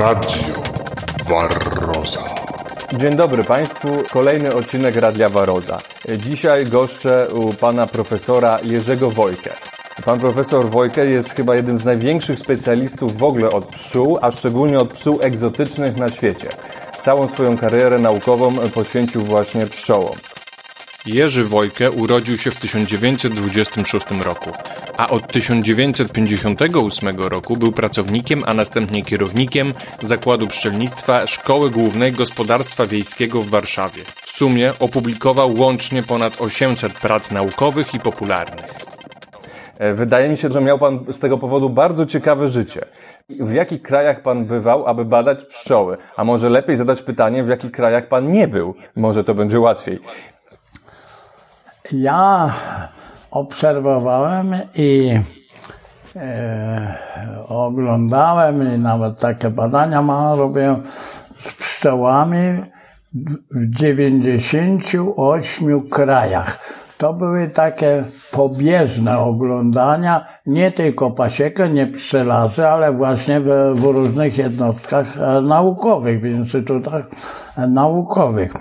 Radio Barroza. Dzień dobry Państwu, kolejny odcinek Radia Waroza. Dzisiaj goszczę u pana profesora Jerzego Wojkę. Pan profesor Wojkę jest chyba jednym z największych specjalistów w ogóle od pszczół, a szczególnie od pszczół egzotycznych na świecie. Całą swoją karierę naukową poświęcił właśnie pszczołom. Jerzy Wojkę urodził się w 1926 roku, a od 1958 roku był pracownikiem, a następnie kierownikiem Zakładu Pszczelnictwa Szkoły Głównej Gospodarstwa Wiejskiego w Warszawie. W sumie opublikował łącznie ponad 800 prac naukowych i popularnych. E, Wydaje mi się, że miał Pan z tego powodu bardzo ciekawe życie. W jakich krajach Pan bywał, aby badać pszczoły? A może lepiej zadać pytanie, w jakich krajach Pan nie był? Może to będzie łatwiej. Ja obserwowałem i e, oglądałem i nawet takie badania małe robiłem z pszczołami w- w 98 krajach. To były takie pobieżne oglądania, nie tylko pasiekę, nie pszczelarzy, ale właśnie w, w różnych jednostkach e, naukowych, w instytutach e, naukowych.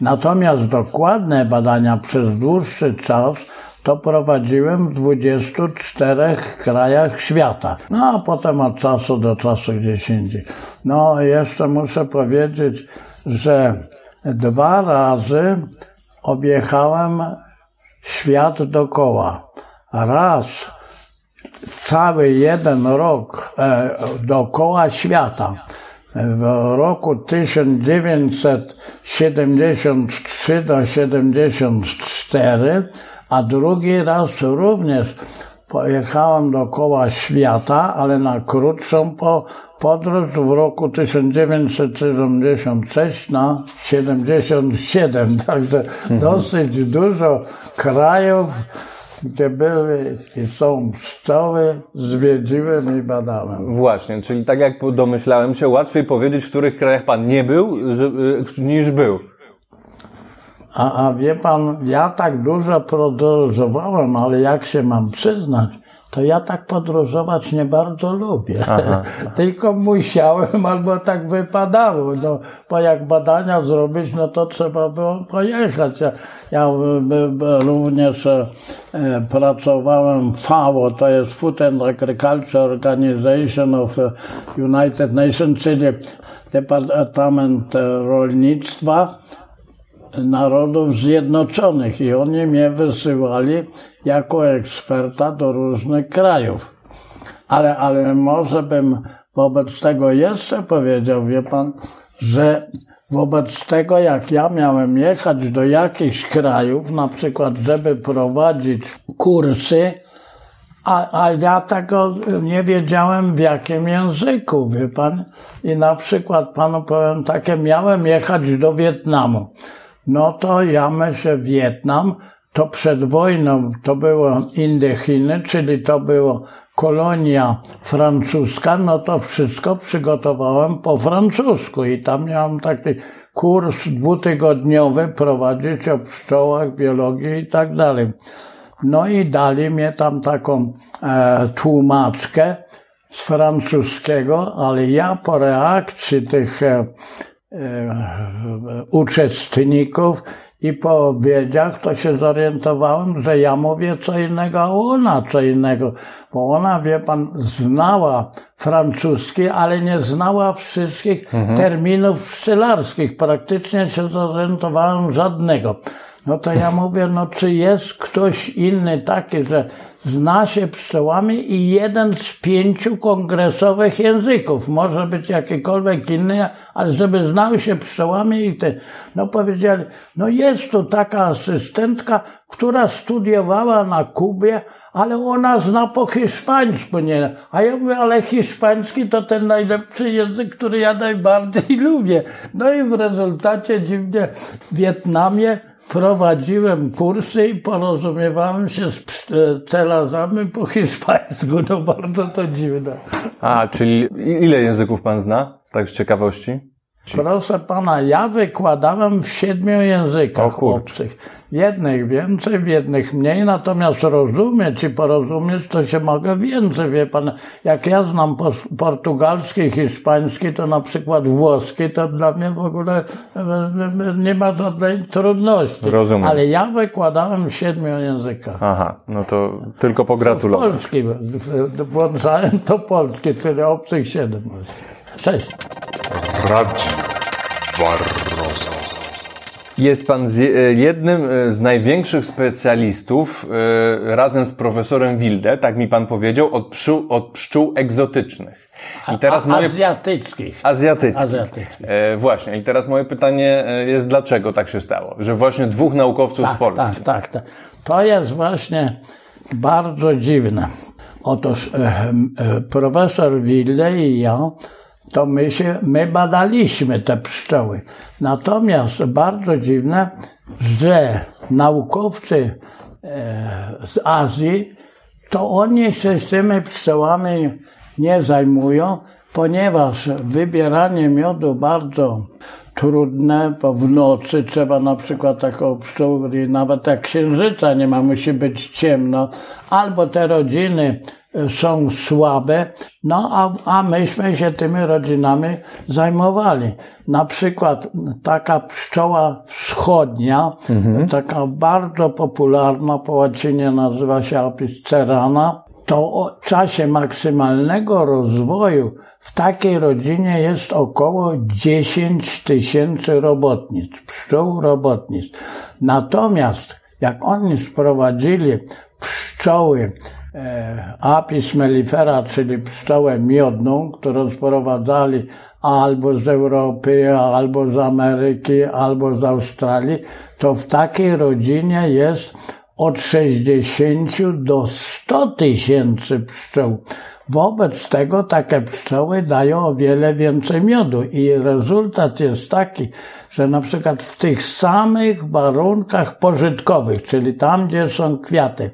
Natomiast dokładne badania przez dłuższy czas to prowadziłem w 24 krajach świata. No a potem od czasu do czasu gdzieś indziej. No jeszcze muszę powiedzieć, że dwa razy objechałem świat dookoła. Raz cały jeden rok e, dookoła świata. W roku 1973 do 74, a drugi raz również pojechałem dookoła świata, ale na krótszą po, podróż w roku 1976 na 77. Także dosyć dużo krajów, gdzie były i są pszczoły, zwiedziłem i badałem. Właśnie, czyli tak jak domyślałem się, łatwiej powiedzieć, w których krajach Pan nie był, y, niż był. A, a wie pan, ja tak dużo podróżowałem, ale jak się mam przyznać, to ja tak podróżować nie bardzo lubię. Tylko musiałem, albo tak wypadało. No, bo jak badania zrobić, no to trzeba było pojechać. Ja, ja również e, pracowałem w FAO, to jest Food and Agriculture Organization of United Nations, czyli Departament Rolnictwa. Narodów Zjednoczonych i oni mnie wysyłali jako eksperta do różnych krajów. Ale, ale może bym wobec tego jeszcze powiedział, wie pan, że wobec tego, jak ja miałem jechać do jakichś krajów, na przykład, żeby prowadzić kursy, a, a ja tego nie wiedziałem w jakim języku, wie pan. I na przykład panu powiem takie, miałem jechać do Wietnamu. No to ja myślę Wietnam, to przed wojną to było Indochiny, czyli to było kolonia francuska, no to wszystko przygotowałem po francusku i tam miałem taki kurs dwutygodniowy prowadzić o pszczołach, biologii i tak dalej. No i dali mnie tam taką e, tłumaczkę z francuskiego, ale ja po reakcji tych e, uczestników i po odpowiedziach to się zorientowałem, że ja mówię co innego, a ona co innego, bo ona, wie pan, znała francuski, ale nie znała wszystkich terminów pszczelarskich. Praktycznie się zorientowałem żadnego. No to ja mówię, no czy jest ktoś inny taki, że zna się pszczołami i jeden z pięciu kongresowych języków, może być jakikolwiek inny, ale żeby znał się pszczołami i ty. No powiedzieli, no jest tu taka asystentka, która studiowała na Kubie, ale ona zna po hiszpańsku, nie? A ja mówię, ale hiszpański to ten najlepszy język, który ja najbardziej lubię. No i w rezultacie dziwnie w Wietnamie prowadziłem kursy i porozumiewałem się z psz- celarzami po hiszpańsku. No bardzo to dziwne. A, czyli ile języków Pan zna? Tak z ciekawości? Proszę pana, ja wykładałem w siedmiu językach obcych. Jednych więcej, w jednych mniej, natomiast rozumieć i porozumieć to się mogę więcej, wie pan. Jak ja znam portugalski, hiszpański, to na przykład włoski, to dla mnie w ogóle e, e, nie ma żadnej trudności. Rozumiem. Ale ja wykładałem w siedmiu językach. Aha, no to tylko pogratulować. Polski, włączałem to polski, czyli obcych siedem. właśnie. Radio Barroza. Jest pan z, e, jednym e, z największych specjalistów e, razem z profesorem Wilde, tak mi pan powiedział, od pszczół, od pszczół egzotycznych. I teraz A- moje... Azjatyckich. Azjatyckich. Azjatyckich. E, właśnie. I teraz moje pytanie jest, dlaczego tak się stało? Że właśnie dwóch naukowców z Tak, Polski. tak, tak, tak. To jest właśnie bardzo dziwne. Otóż e, e, profesor Wille i ja, to my się, my badaliśmy te pszczoły. Natomiast bardzo dziwne, że naukowcy e, z Azji, to oni się z tymi pszczołami nie zajmują, ponieważ wybieranie miodu bardzo trudne, bo w nocy trzeba na przykład taką pszczół, i nawet jak księżyca nie ma, musi być ciemno, albo te rodziny są słabe, no a, a myśmy się tymi rodzinami zajmowali. Na przykład taka pszczoła wschodnia, taka bardzo popularna, po łacinie nazywa się Apis cerana, to o czasie maksymalnego rozwoju w takiej rodzinie jest około 10 tysięcy robotnic, pszczół robotnic. Natomiast jak oni sprowadzili pszczoły Apis mellifera, czyli pszczołę miodną, którą sprowadzali albo z Europy, albo z Ameryki, albo z Australii, to w takiej rodzinie jest od 60 do 100 tysięcy pszczół. Wobec tego takie pszczoły dają o wiele więcej miodu i rezultat jest taki, że na przykład w tych samych warunkach pożytkowych, czyli tam, gdzie są kwiaty,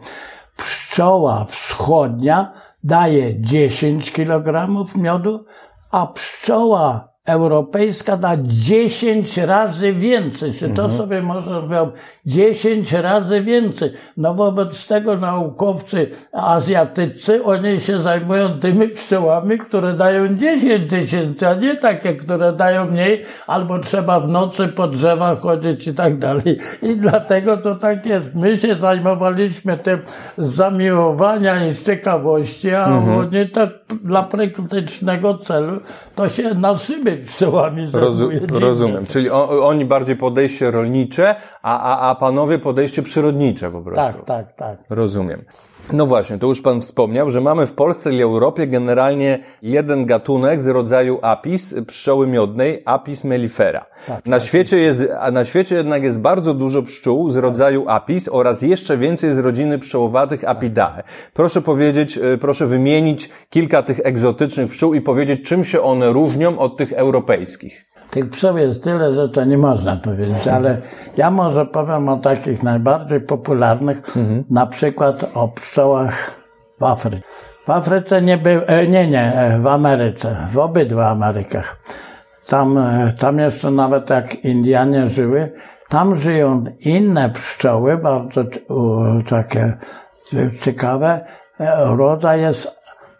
pszczoła wschodnia daje 10 kg miodu, a pszczoła europejska da 10 razy więcej. Czy to sobie można wyobrazić? 10 razy więcej. No wobec tego naukowcy azjatycy, oni się zajmują tymi pszczołami, które dają 10 tysięcy, a nie takie, które dają mniej, albo trzeba w nocy po drzewach chodzić i tak dalej. I dlatego to tak jest. My się zajmowaliśmy tym z zamiłowania i z ciekawości, a oni tak dla praktycznego celu to się naszymi pszczołami Rozu, zajmuje. Dziwne. rozumiem. Czyli oni bardziej podejście rolnicze, a, a, a panowie podejście przyrodnicze po prostu. Tak, tak, tak. Rozumiem. No właśnie, to już Pan wspomniał, że mamy w Polsce i Europie generalnie jeden gatunek z rodzaju apis, pszczoły miodnej, apis mellifera. na, świecie jest, a na świecie jednak jest bardzo dużo pszczół z rodzaju apis oraz jeszcze więcej z rodziny pszczołowatych apidae. Proszę powiedzieć, e, proszę wymienić kilka tych egzotycznych pszczół i powiedzieć, czym się one różnią od tych europejskich. Tych pszczół jest tyle, że to nie można powiedzieć, ale ja może powiem o takich najbardziej popularnych, na przykład o pszczołach w Afryce. W Afryce nie był, e, nie, nie, e, w Ameryce, w obydwu Amerykach. Tam, e, tam jeszcze nawet jak Indianie żyły, tam żyją inne pszczoły, bardzo takie ciekawe. Rodzaj jest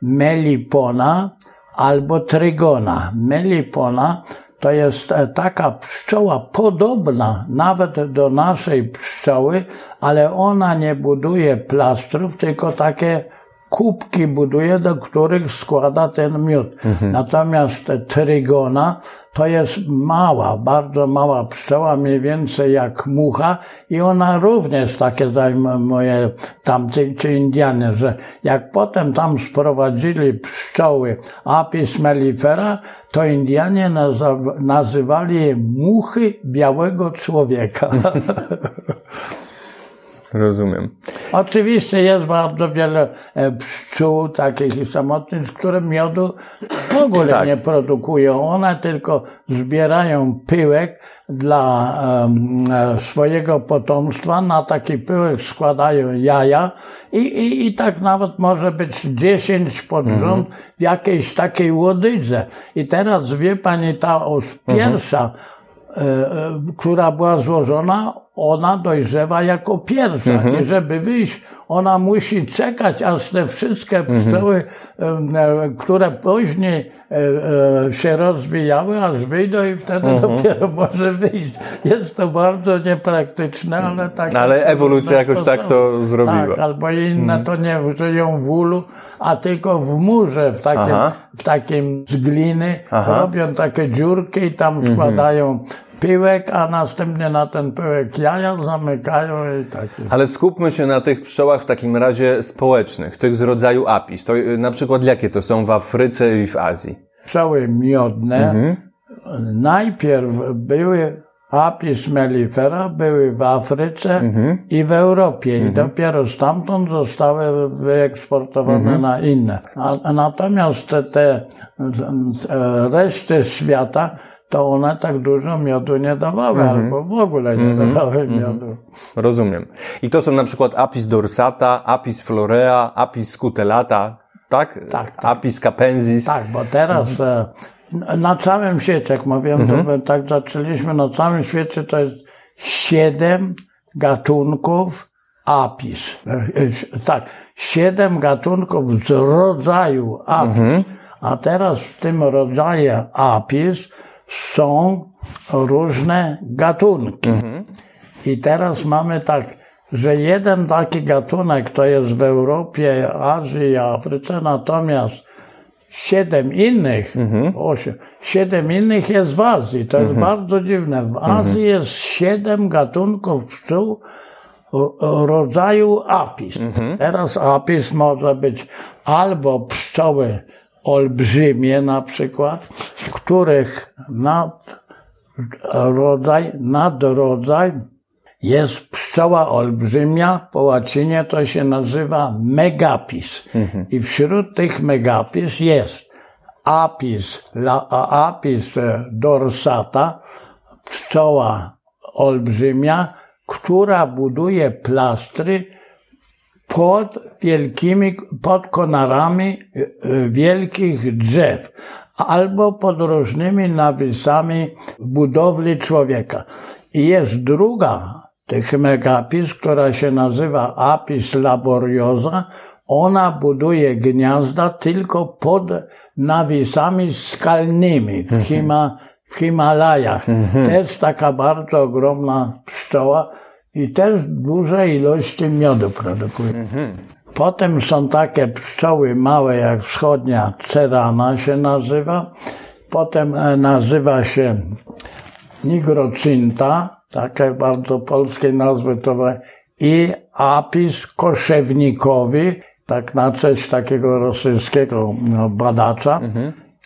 melipona albo trygona. Melipona to jest e, taka pszczoła podobna nawet do naszej pszczoły, ale ona nie buduje plastrów, tylko takie kubki buduje, do których składa ten miód. Natomiast trygona to jest mała, bardzo mała pszczoła, mniej więcej jak mucha i ona również takie zajmuje tamci czy Indianie, że jak potem tam sprowadzili pszczoły Apis mellifera, to Indianie nazywali je muchy białego człowieka. Rozumiem. Oczywiście jest bardzo wiele e, pszczół takich samotnych, które miodu w ogóle Tak. nie produkują. One tylko zbierają pyłek dla e, swojego potomstwa. Na taki pyłek składają jaja i, i, i tak nawet może być 10 pod rząd w jakiejś takiej łodydze. I teraz wie pani, ta pierwsza e, która była złożona, ona dojrzewa jako pierwsza. I żeby wyjść, ona musi czekać, aż te wszystkie pszczoły, em, e, które później e, e, się rozwijały, aż wyjdą i wtedy dopiero może wyjść. Jest to bardzo niepraktyczne, ale tak. Ale ewolucja jakoś tak to zrobiła. Tak, albo inne to nie żyją w ulu, a tylko w murze, w takim, Aha. w takim z gliny, Aha. robią takie dziurki i tam wkładają pyłek, a następnie na ten pyłek jaja zamykają i tak jest. Ale skupmy się na tych pszczołach w takim razie społecznych, tych z rodzaju apis. To y, na przykład jakie to są w Afryce i w Azji? Pszczoły miodne Mhm. najpierw były Apis mellifera były w Afryce Mhm. i w Europie i dopiero stamtąd zostały wyeksportowane Mhm. na inne. A, natomiast te, te e, reszty świata to one tak dużo miodu nie dawały, Mhm. albo w ogóle nie dawały miodu. Rozumiem. I to są na przykład apis dorsata, apis florea, apis scutellata, tak? Tak, tak. Apis capensis. Tak, bo teraz e, na całym świecie, jak mówiłem, to my tak zaczęliśmy, na całym świecie to jest siedem gatunków apis. E, e, Tak, siedem gatunków z rodzaju apis. A teraz w tym rodzaju apis są różne gatunki. I teraz mamy tak, że jeden taki gatunek to jest w Europie, Azji, Afryce, natomiast siedem innych, osiem, siedem innych jest w Azji. To jest bardzo dziwne. W Azji jest siedem gatunków pszczół rodzaju apis. Teraz apis może być albo pszczoły olbrzymie na przykład, których nad rodzaj, nadrodzaj jest pszczoła olbrzymia, po łacinie to się nazywa megapis. I wśród tych megapis jest apis, la, apis e, dorsata, pszczoła olbrzymia, która buduje plastry pod wielkimi, pod konarami e, e, wielkich drzew albo pod różnymi nawisami budowli człowieka. I jest druga tych megapis, która się nazywa apis laboriosa. Ona buduje gniazda tylko pod nawisami skalnymi w, Hima, w Himalajach. Też taka bardzo ogromna pszczoła i też duże ilości miodu produkuje. Potem są takie pszczoły małe, jak wschodnia cerana się nazywa. Potem e, nazywa się nigrocynta, takie bardzo polskie nazwy to i apis koszewnikowy, tak na cześć takiego rosyjskiego no, badacza.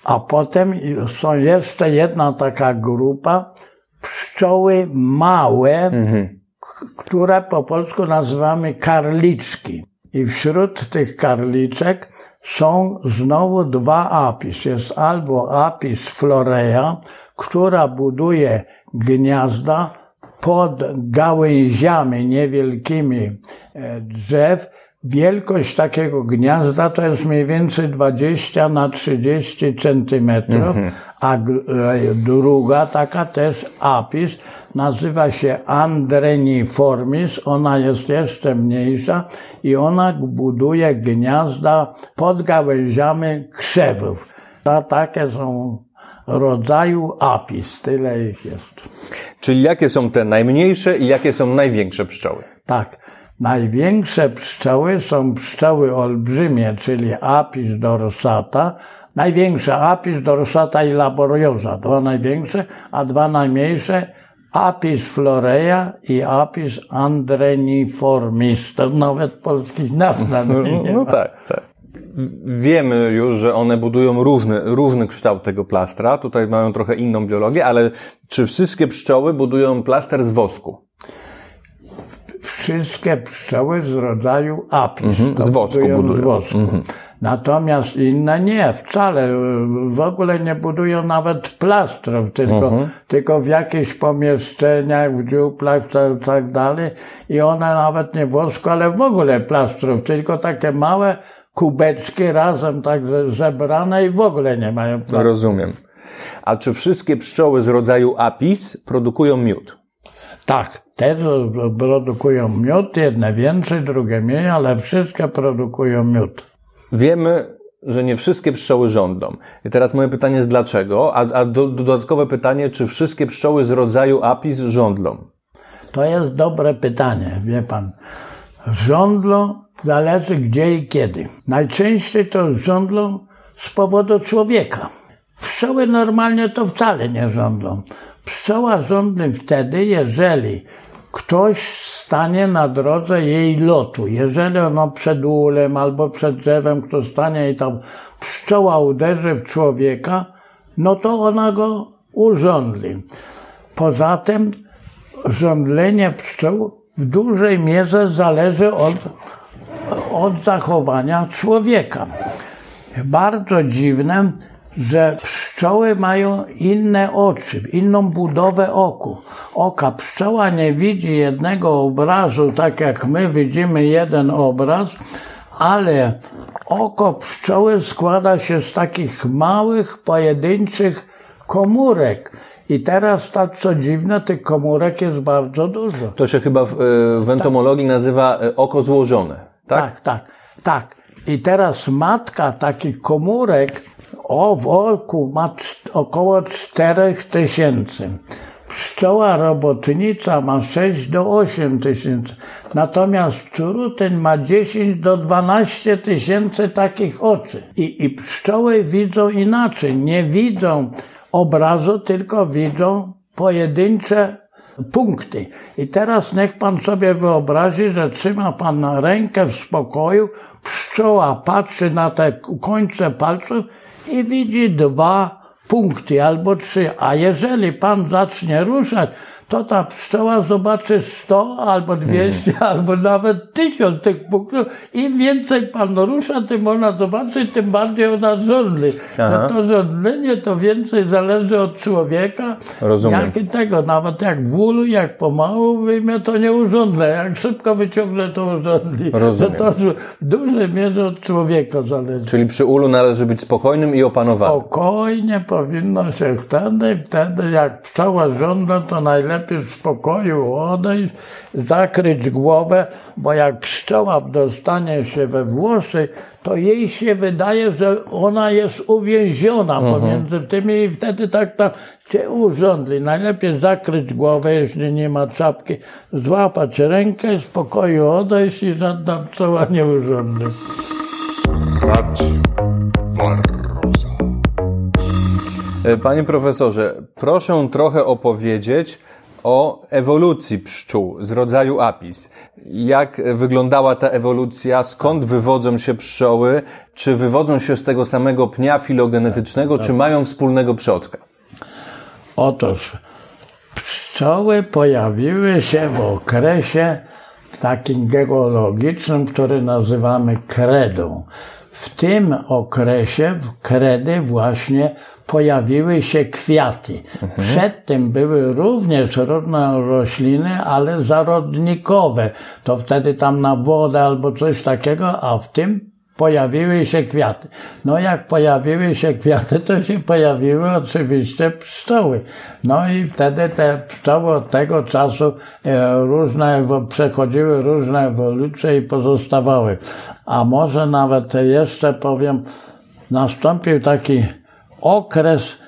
A potem są jeszcze jedna taka grupa pszczoły małe, k- które po polsku nazywamy karliczki. I wśród tych karliczek są znowu dwa apis. Jest albo apis florea, która buduje gniazda pod gałęziami niewielkimi e, drzew. Wielkość takiego gniazda to jest mniej więcej 20 na 30 centymetrów, a g- e, druga taka też apis nazywa się Andreniformis. Ona jest jeszcze mniejsza i ona buduje gniazda pod gałęziami krzewów. A takie są rodzaju apis, tyle ich jest. Czyli jakie są te najmniejsze i jakie są największe pszczoły? Tak. Największe pszczoły są pszczoły olbrzymie, czyli Apis dorsata. Największe Apis dorsata i laboriosa, dwa największe, a dwa najmniejsze Apis florea i Apis andreniformis. To nawet polskich nazw na nie no tak, tak. Wiemy już, że one budują różny, różny kształt tego plastra. Tutaj mają trochę inną biologię, ale czy wszystkie pszczoły budują plaster z wosku? Wszystkie pszczoły z rodzaju apis. Mhm, z wosku budują. Z wosku. Natomiast inne nie, wcale. W ogóle nie budują nawet plastrów, tylko, tylko w jakichś pomieszczeniach, w dziuplach, tak, tak dalej. I one nawet nie wosku, ale w ogóle plastrów, tylko takie małe kubeczki razem tak ze- zebrane i w ogóle nie mają plastrów. Rozumiem. A czy wszystkie pszczoły z rodzaju apis produkują miód? Tak, te produkują miód, jedne więcej, drugie mniej, ale wszystkie produkują miód. Wiemy, że nie wszystkie pszczoły żądlą. I teraz moje pytanie jest dlaczego? A, a do, dodatkowe pytanie, czy wszystkie pszczoły z rodzaju apis żądlą? To jest dobre pytanie, wie pan. Żądlą zależy gdzie i kiedy. Najczęściej to żądlą z powodu człowieka. Pszczoły normalnie to wcale nie żądlą. Pszczoła żądli wtedy, jeżeli ktoś stanie na drodze jej lotu. Jeżeli ono przed ulem albo przed drzewem ktoś stanie i tam pszczoła uderzy w człowieka, no to ona go urządli. Poza tym żądlenie pszczół w dużej mierze zależy od, od zachowania człowieka. Bardzo dziwne, że pszczoły mają inne oczy, inną budowę oku. Oka. Pszczoła nie widzi jednego obrazu, tak jak my widzimy jeden obraz, ale oko pszczoły składa się z takich małych, pojedynczych komórek. I teraz tak co dziwne, tych komórek jest bardzo dużo. To się chyba w, e, w entomologii nazywa e, oko złożone, tak? Tak, tak, tak. I teraz matka takich komórek o, w oku ma około 4 tysięcy. Pszczoła robotnica ma 6 do 8 tysięcy. Natomiast truteń ma 10 do 12 tysięcy takich oczy. I, I pszczoły widzą inaczej. Nie widzą obrazu, tylko widzą pojedyncze punkty. I teraz niech pan sobie wyobrazi, że trzyma pan rękę w spokoju, pszczoła patrzy na te końce palców i widzi dwa punkty albo trzy. A jeżeli pan zacznie ruszać, to ta pszczoła zobaczy 100 albo 200 albo nawet 1000 tych punktów. Im więcej pan rusza, tym ona zobaczy, tym bardziej ona żądli. No to żądlenie to więcej zależy od człowieka. Rozumiem. Jak i tego, nawet jak w ulu, jak pomału wyjmę, to nie urządlę. Jak szybko wyciągnę, to urządli. Rozumiem. To, to w dużej mierze od człowieka zależy. Czyli przy ulu należy być spokojnym i opanowanym. Spokojnie powinno się wtedy, wtedy jak pszczoła żąda, to najlepiej w spokoju odejść, zakryć głowę, bo jak pszczoła dostanie się we włosy, to jej się wydaje, że ona jest uwięziona pomiędzy tymi i wtedy tak tam cię urządli. Najlepiej zakryć głowę, jeśli nie ma czapki, złapać rękę, w spokoju odejść i żadna pszczoła nie urządli. E, Panie profesorze, proszę trochę opowiedzieć o ewolucji pszczół z rodzaju apis. Jak wyglądała ta ewolucja? Skąd wywodzą się pszczoły? Czy wywodzą się z tego samego pnia filogenetycznego, czy mają wspólnego przodka? Otóż pszczoły pojawiły się w okresie takim geologicznym, który nazywamy kredą. W tym okresie, kredy właśnie pojawiły się kwiaty. Przed tym były również różne rośliny, ale zarodnikowe. To wtedy tam na wodę albo coś takiego, a w tym pojawiły się kwiaty. No jak pojawiły się kwiaty, to się pojawiły oczywiście pszczoły. No i wtedy te pszczoły od tego czasu e, różne, przechodziły różne ewolucje i pozostawały. A może nawet jeszcze powiem, nastąpił taki okres,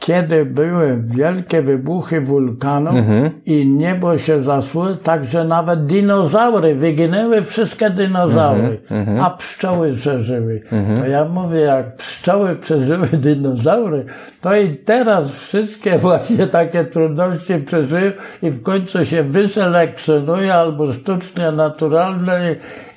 kiedy były wielkie wybuchy wulkanów i niebo się zasło, także nawet dinozaury, wyginęły wszystkie dinozaury, a pszczoły przeżyły. To ja mówię, jak pszczoły przeżyły dinozaury, to i teraz wszystkie właśnie takie trudności przeżyły i w końcu się wyselekcjonuje albo sztucznie, naturalne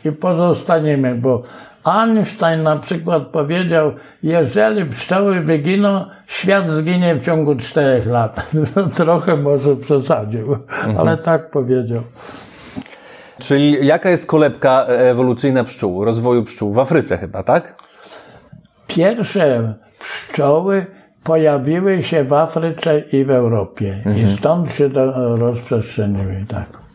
i, i pozostaniemy, bo Einstein na przykład powiedział, jeżeli pszczoły wyginą, świat zginie w ciągu czterech lat. Trochę może przesadził, ale tak powiedział. Czyli jaka jest kolebka ewolucyjna pszczół, rozwoju pszczół? W Afryce chyba, tak? Pierwsze pszczoły pojawiły się w Afryce i w Europie. I stąd się to rozprzestrzeniły, tak.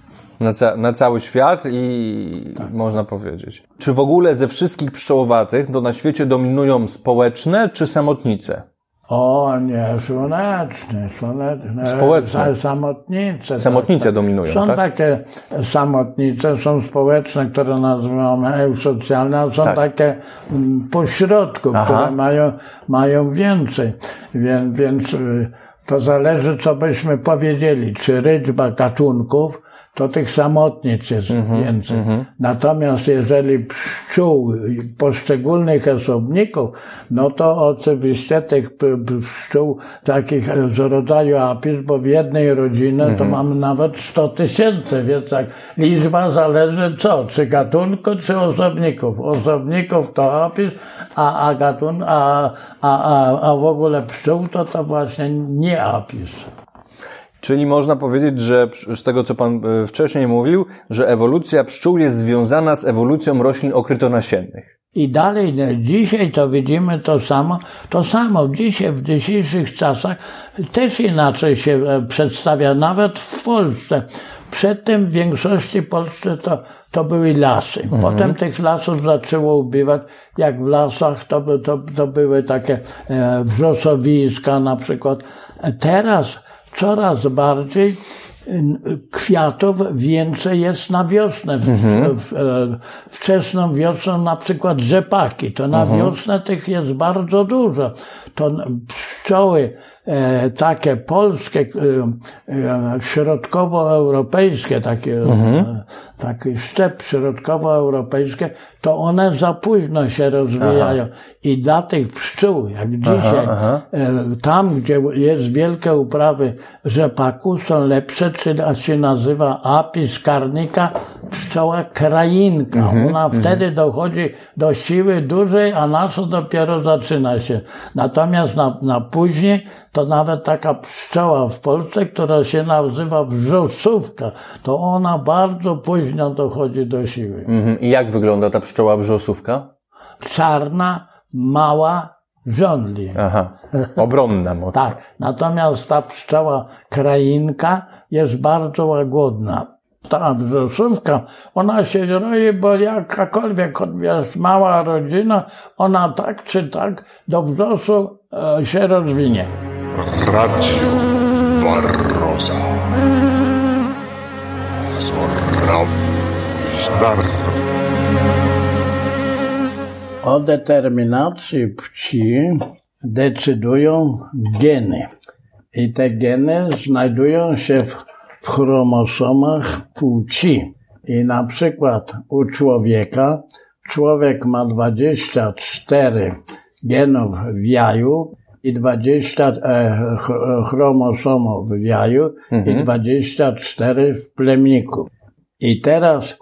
Na, ca na cały świat i można powiedzieć. Czy w ogóle ze wszystkich pszczołowatych to na świecie dominują społeczne czy samotnice? O nie, słoneczne, słoneczne. Społeczne. Sa- Samotnice. Samotnice tak, dominują, Są tak? takie samotnice, są społeczne, które nazywamy eusocjalne, a są Tak. takie mm, pośrodku, Aha. które mają, mają więcej. Więc, więc y, to zależy, co byśmy powiedzieli, czy liczba gatunków, to tych samotnic jest Mhm, więcej. Natomiast jeżeli pszczół, poszczególnych osobników, no to oczywiście tych pszczół takich z rodzaju apis, bo w jednej rodzinie Mhm. to mamy nawet 100 tysięcy, więc tak liczba zależy co, czy gatunku, czy osobników. Osobników to apis, a, a, gatun, a, a, a, a w ogóle pszczół to to właśnie nie apis. Czyli można powiedzieć, że z tego, co Pan e, wcześniej mówił, że ewolucja pszczół jest związana z ewolucją roślin okrytonasiennych. I dalej, no, dzisiaj to widzimy to samo, to samo. Dzisiaj, w dzisiejszych czasach też inaczej się e, przedstawia, nawet w Polsce. Przedtem w większości Polsce to, to były lasy. Potem tych lasów zaczęło ubywać. Jak w lasach to, to, to były takie e, wrzosowiska na przykład. E, Teraz coraz bardziej kwiatów więcej jest na wiosnę. W, w, e, wczesną wiosną na przykład rzepaki. To na wiosnę tych jest bardzo dużo. To pszczoły takie polskie, e, e, środkowoeuropejskie, takie, e, taki szczep środkowoeuropejskie, to one za późno się rozwijają. I dla tych pszczół, jak dzisiaj, aha. E, tam, gdzie jest wielkie uprawy rzepaku, są lepsze, czyli się nazywa apis karnika, pszczoła krainka. Ona wtedy dochodzi do siły dużej, a nasza dopiero zaczyna się. Natomiast na, na później to nawet taka pszczoła w Polsce, która się nazywa wrzosówka, to ona bardzo późno dochodzi do siły. Mhm. I jak wygląda ta pszczoła wrzosówka? Czarna, mała, żądli. Aha, obronna mocno. Tak, natomiast ta pszczoła krainka jest bardzo łagodna. Ta wrzosówka, ona się roi, bo jakakolwiek jest mała rodzina, ona tak czy tak do wrzosu e, się rozwinie. Radio Barroza. O determinacji płci decydują geny. I te geny znajdują się w, w chromosomach płci. I na przykład u człowieka, człowiek ma 24 genów w jaju i 20 e, ch- chromosomów w jaju i 24 w plemniku. I teraz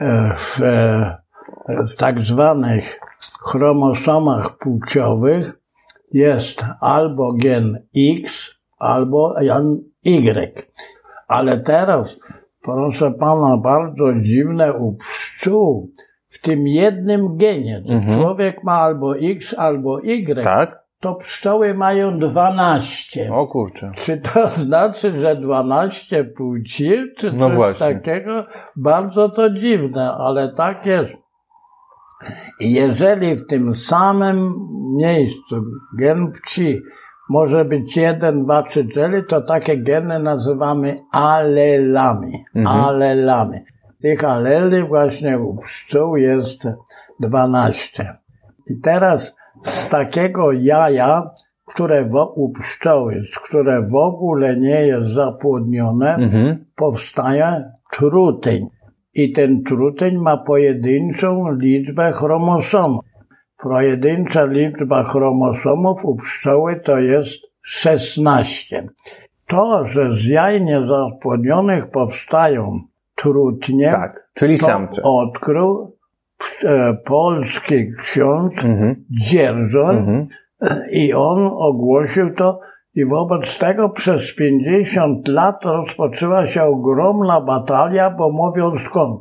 e, w, e, w tak zwanych chromosomach płciowych jest albo gen X, albo gen Y. Ale teraz, proszę pana, bardzo dziwne u pszczół, w tym jednym genie, człowiek ma albo X, albo Y, Tak? To pszczoły mają 12. O kurczę. Czy to znaczy, że 12 płci, czy No coś właśnie. takiego? Bardzo to dziwne, ale tak jest. I jeżeli w tym samym miejscu gen płci może być jeden, dwa czy cztery, to takie geny nazywamy alelami. Alelami. Tych aleli właśnie u pszczół jest 12. I teraz z takiego jaja, które wo, u pszczoły, które w ogóle nie jest zapłodnione, Mhm. powstaje truteń. I ten truteń ma pojedynczą liczbę chromosomów. Pojedyncza liczba chromosomów u pszczoły to jest 16. To, że z jaj niezapłodnionych powstają trutnie, Tak, czyli to samce. odkrył polski ksiądz Mhm. Dzierżon Mhm. i on ogłosił to I wobec tego przez 50 lat rozpoczęła się ogromna batalia, bo mówią skąd?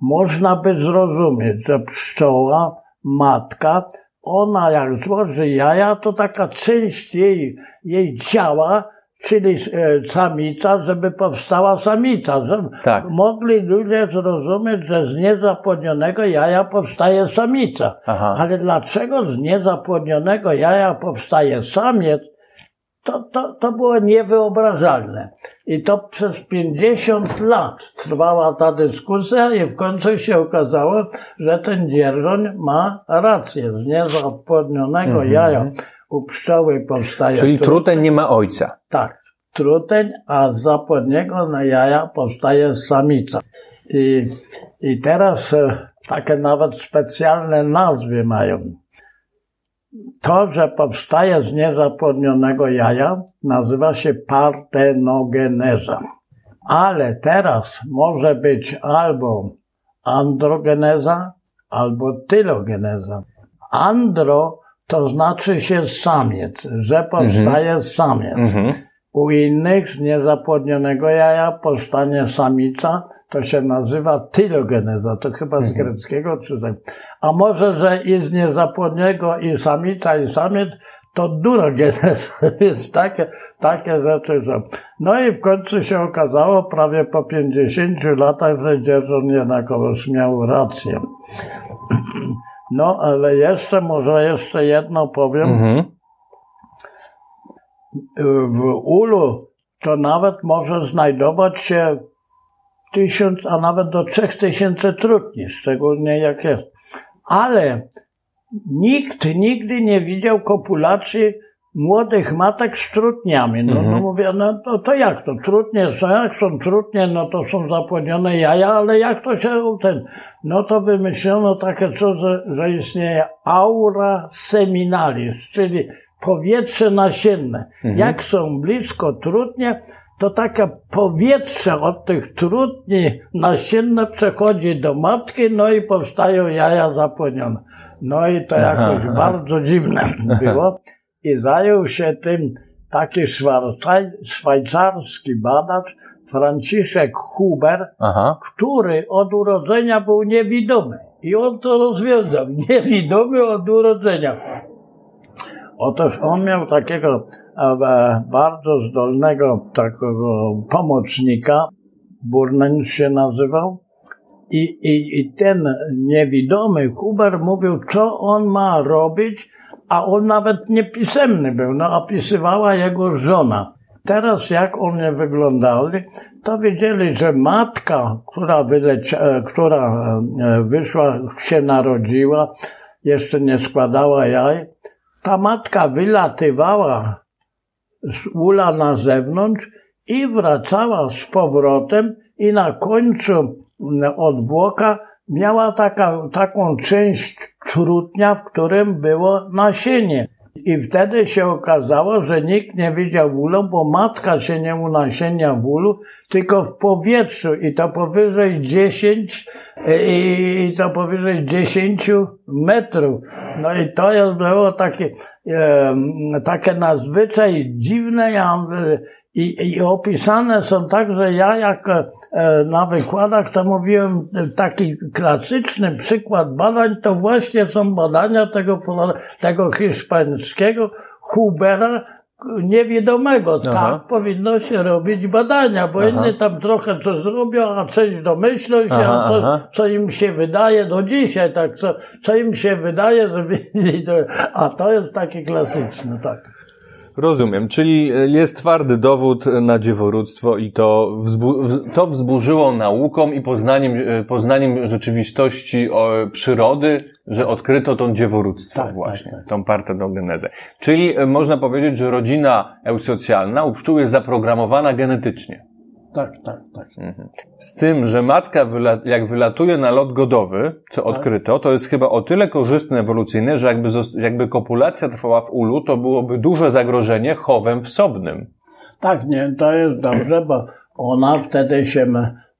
Można by zrozumieć, że pszczoła, matka, ona jak złoży jaja, to taka część jej, jej ciała czyli e, samica, żeby powstała samica. Żeby tak. Mogli ludzie zrozumieć, że z niezapłodnionego jaja powstaje samica. Aha. Ale dlaczego z niezapłodnionego jaja powstaje samiec, to, to, to było niewyobrażalne. I to przez 50 lat trwała ta dyskusja i w końcu się okazało, że ten dzierżoń ma rację. Z niezapłodnionego mhm. jaja u pszczoły powstaje. Czyli truteń nie ma ojca. Tak, truteń, a z zapłodniego na jaja powstaje samica. I, i teraz e, takie nawet specjalne nazwy mają. To, że powstaje z niezapłodnionego jaja, nazywa się partenogeneza. Ale teraz może być albo androgeneza, albo tylogeneza. Andro to znaczy się samiec, że powstaje mhm. samiec. Mhm. U innych z niezapłodnionego jaja powstanie samica, to się nazywa tylogeneza, to chyba z mhm. greckiego czy tak. A może, że i z niezapłodnionego i samica i samiec, to durogeneza, więc takie, takie rzeczy są. No i w końcu się okazało, prawie po 50 latach, że Dzierżon jednakowoż miał rację. No, ale jeszcze, może jeszcze jedno powiem. Mhm. W ulu to nawet może znajdować się tysiąc, a nawet do trzech tysięcy trutni, szczególnie jak jest. Ale nikt nigdy nie widział kopulacji młodych matek z trutniami. No, no mhm. no mówię, no to, jak to? Trutnie są, jak są trutnie, no to są zapłonione jaja, ale jak to się ten... No to wymyślono takie coś, że, że istnieje aura seminalis, czyli powietrze nasienne. Mhm. Jak są blisko trutnie, to takie powietrze od tych trutni nasienne przechodzi do matki, no i powstają jaja zapłonione. No i to jakoś aha, bardzo dziwne było i zajął się tym taki szwajcarski badacz Franciszek Huber, Aha. który od urodzenia był niewidomy. I on to rozwiązał. Niewidomy od urodzenia. Otóż on miał takiego e, bardzo zdolnego takiego pomocnika, Burnen się nazywał, i, i, i ten niewidomy Huber mówił, co on ma robić, a on nawet nie pisemny był, no opisywała jego żona. Teraz jak one wyglądali, to wiedzieli, że matka, która, wylecia, e, która e, wyszła, się narodziła, jeszcze nie składała jaj, ta matka wylatywała z ula na zewnątrz i wracała z powrotem i na końcu odwłoka miała taka, taką część trutnia, w którym było nasienie. I wtedy się okazało, że nikt nie widział wólu, bo matka się nie unasienia wólu, tylko w powietrzu i to powyżej 10 i to powyżej 10 metrów. No i to było takie, e, takie nadzwyczaj dziwne. Ja i, I, opisane są także, ja jak e, na wykładach to mówiłem, taki klasyczny przykład badań, to właśnie są badania tego, tego hiszpańskiego Hubera, niewiadomego. Aha. Tak powinno się robić badania, bo Aha. inni tam trochę co zrobią, a część domyślą się, aha, a co, co, im się wydaje do dzisiaj, tak, co, co im się wydaje, żeby, a to jest taki klasyczny, tak. Rozumiem, czyli jest twardy dowód na dzieworództwo i to, wzbu to wzburzyło nauką i poznaniem, poznaniem rzeczywistości przyrody, że odkryto tą dzieworództwo tak, właśnie, tak, tak. tą partenogenezę. Czyli e, można powiedzieć, że rodzina eusocjalna u pszczół jest zaprogramowana genetycznie. Tak, tak, tak. Mhm. Z tym, że matka wyla jak wylatuje na lot godowy, co tak. odkryto, to jest chyba o tyle korzystne ewolucyjne, że jakby, jakby kopulacja trwała w ulu, to byłoby duże zagrożenie chowem wsobnym. Tak, nie, to jest dobrze, bo ona wtedy się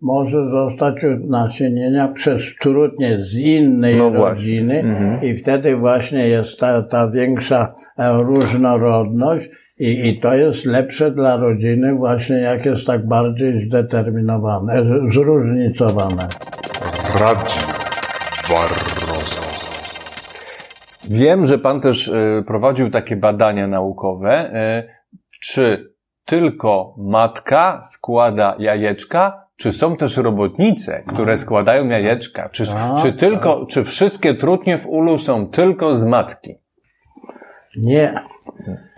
może zostać nasienienia przez trudnie z innej No rodziny i wtedy właśnie jest ta, ta większa e, różnorodność i, i to jest lepsze dla rodziny właśnie jak jest tak bardziej zdeterminowane, zróżnicowane. Radio Barroza. Wiem, że pan też e, prowadził takie badania naukowe. E, Czy tylko matka składa jajeczka, czy są też robotnice, które składają jajeczka? Czy, A, czy tylko, czy wszystkie trutnie w ulu są tylko z matki? Nie.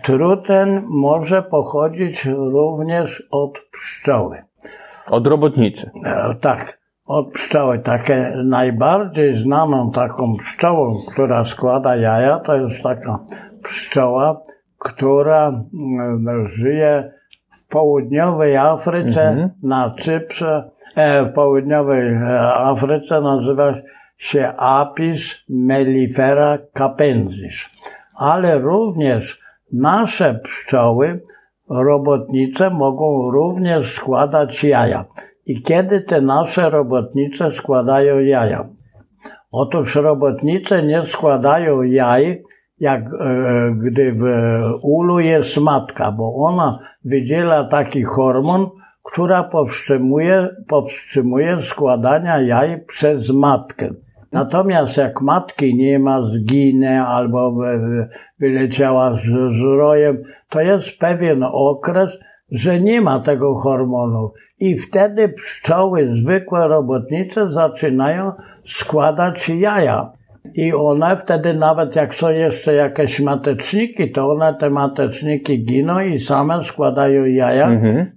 Truten może pochodzić również od pszczoły. Od robotnicy. E, Tak, od pszczoły. Takie najbardziej znaną taką pszczołą, która składa jaja, to jest taka pszczoła, która mm, żyje w południowej Afryce, na Cyprze. E, w południowej e, Afryce nazywa się Apis mellifera capensis. Ale również nasze pszczoły robotnice mogą również składać jaja. I kiedy te nasze robotnice składają jaja? Otóż robotnice nie składają jaj, jak e, gdy w ulu jest matka, bo ona wydziela taki hormon, która powstrzymuje, powstrzymuje składania jaj przez matkę. Natomiast jak matki nie ma, zginie albo wy- wyleciała z, z rojem, to jest pewien okres, że nie ma tego hormonu. I wtedy pszczoły, zwykłe robotnice, zaczynają składać jaja. I one wtedy nawet jak są jeszcze jakieś mateczniki, to one te mateczniki giną i same składają jaja.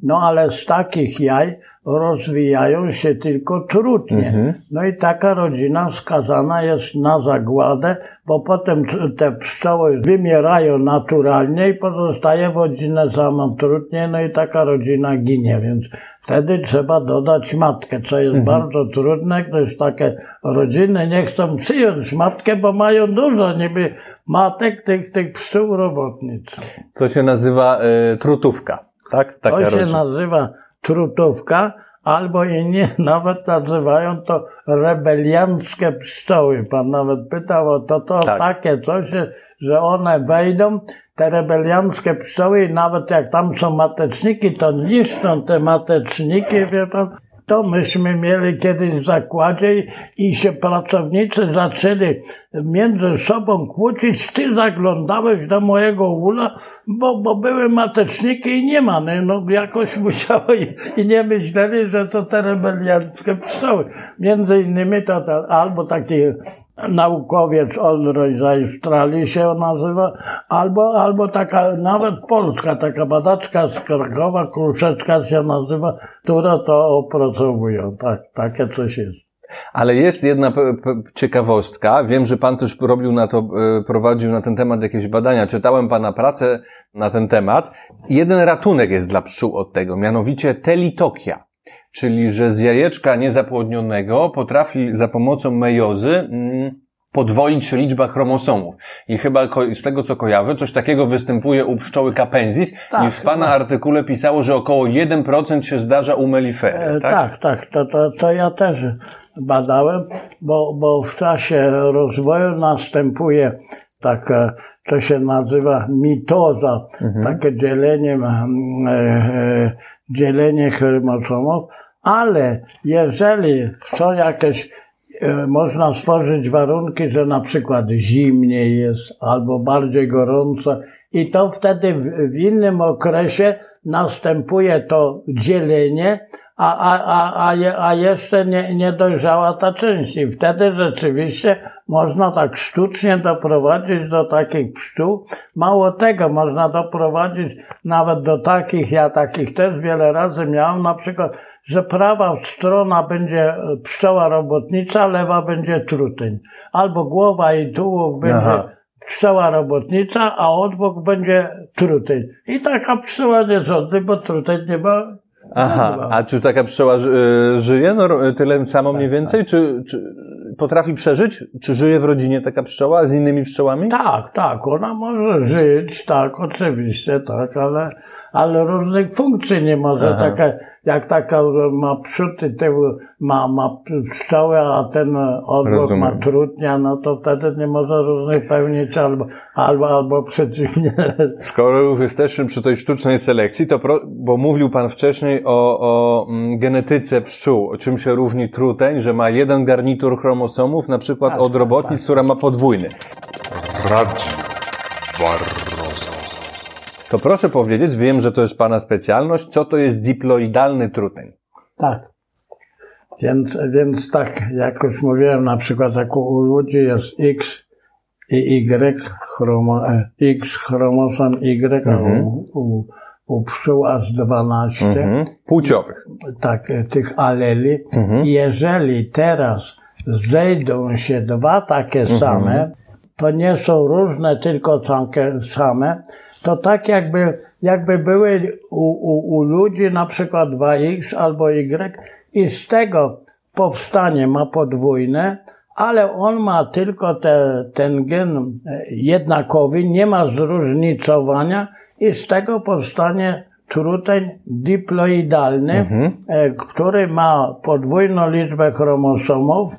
No ale z takich jaj rozwijają się tylko trudnie. No i taka rodzina skazana jest na zagładę, bo potem te pszczoły wymierają naturalnie i pozostaje rodzinę samą trudnie, no i taka rodzina ginie, więc wtedy trzeba dodać matkę, co jest bardzo trudne, gdyż takie rodziny nie chcą przyjąć matkę, bo mają dużo niby matek tych, tych pszczół robotnic. Co się nazywa e, trutówka. Tak? Taka To się rodzina. nazywa trutówka, albo inni nawet nazywają to rebelianckie pszczoły. Pan nawet pytał o to, to Tak. takie coś, że one wejdą, te rebelianckie pszczoły i nawet jak tam są mateczniki, to niszczą te mateczniki, wie pan. To myśmy mieli kiedyś w zakładzie i- się pracownicy zaczęli między sobą kłócić. Ty zaglądałeś do mojego ula, bo, bo były mateczniki i nie ma. No, no jakoś musiało i, i nie myśleli, że to te rebelianckie pszczoły. Między innymi to, to albo taki naukowiec Olroy z Australii się nazywa, albo, albo taka nawet polska, taka badaczka z Krakowa, Kruszecka się nazywa, która to opracowują. Tak, takie coś jest. Ale jest jedna ciekawostka. Wiem, że pan też robił na to, e, prowadził na ten temat jakieś badania. Czytałem pana pracę na ten temat. Jeden ratunek jest dla pszczół od tego, mianowicie telitokia. Czyli, że z jajeczka niezapłodnionego potrafi za pomocą mejozy mm, podwoić się liczba chromosomów. I chyba z tego, co kojarzę, coś takiego występuje u pszczoły capensis Tak, i w pana chyba. artykule pisało, że około 1% się zdarza u melifery. E, tak? Tak, tak, to, to, to ja też badałem, bo, bo w czasie rozwoju następuje taka, to się nazywa mitoza, takie dzielenie, mm, e, e, dzielenie chromosomów, ale jeżeli są jakieś, e, można stworzyć warunki, że na przykład zimniej jest albo bardziej gorąco i to wtedy w, w innym okresie następuje to dzielenie, a, a, a, a, a jeszcze nie, nie dojrzała ta część. I wtedy rzeczywiście można tak sztucznie doprowadzić do takich pszczół. Mało tego, można doprowadzić nawet do takich, ja takich też wiele razy miałem, na przykład, że prawa strona będzie pszczoła robotnicza, lewa będzie truteń. Albo głowa i tułów będzie Aha. pszczoła robotnicza, a odbok będzie truteń. I taka pszczoła nie rządzi, bo truteń nie ma. Aha, a czy taka pszczoła y, żyje no, ro- tyle samo mniej więcej? Czy, czy potrafi przeżyć? Czy żyje w rodzinie taka pszczoła z innymi pszczołami? Tak, tak, ona może żyć, tak, oczywiście, tak, ale, ale różnych funkcji nie może. Aha. Takie jak taka ma przód i tył, ma, ma pszczołę, a ten odwrót Rozumiem. ma trutnia, no to wtedy nie może różnych pełnić albo, albo, albo przeciwnie. Skoro już jesteśmy przy tej sztucznej selekcji, to pro, bo mówił Pan wcześniej o, o mm, genetyce pszczół, czym się różni truteń, że ma jeden garnitur chromosomów, na przykład Tak, od tak, robotnic, która ma podwójny. Barroso. To proszę powiedzieć, wiem, że to jest Pana specjalność, co to jest diploidalny truteń? Tak. Więc, więc tak, jak już mówiłem, na przykład jak u, ludzi jest X i Y, chromo, e, X chromosom Y, a u, u, u pszczół aż 12, Mhm. Płciowych. tak, e, tych aleli. I jeżeli teraz zejdą się dwa takie same, to nie są różne, tylko takie same, to tak jakby, jakby były u, u, u ludzi na przykład 2x albo y i z tego powstanie ma podwójne, ale on ma tylko te, ten gen e, jednakowy, nie ma zróżnicowania i z tego powstanie truteń diploidalny, e, który ma podwójną liczbę chromosomów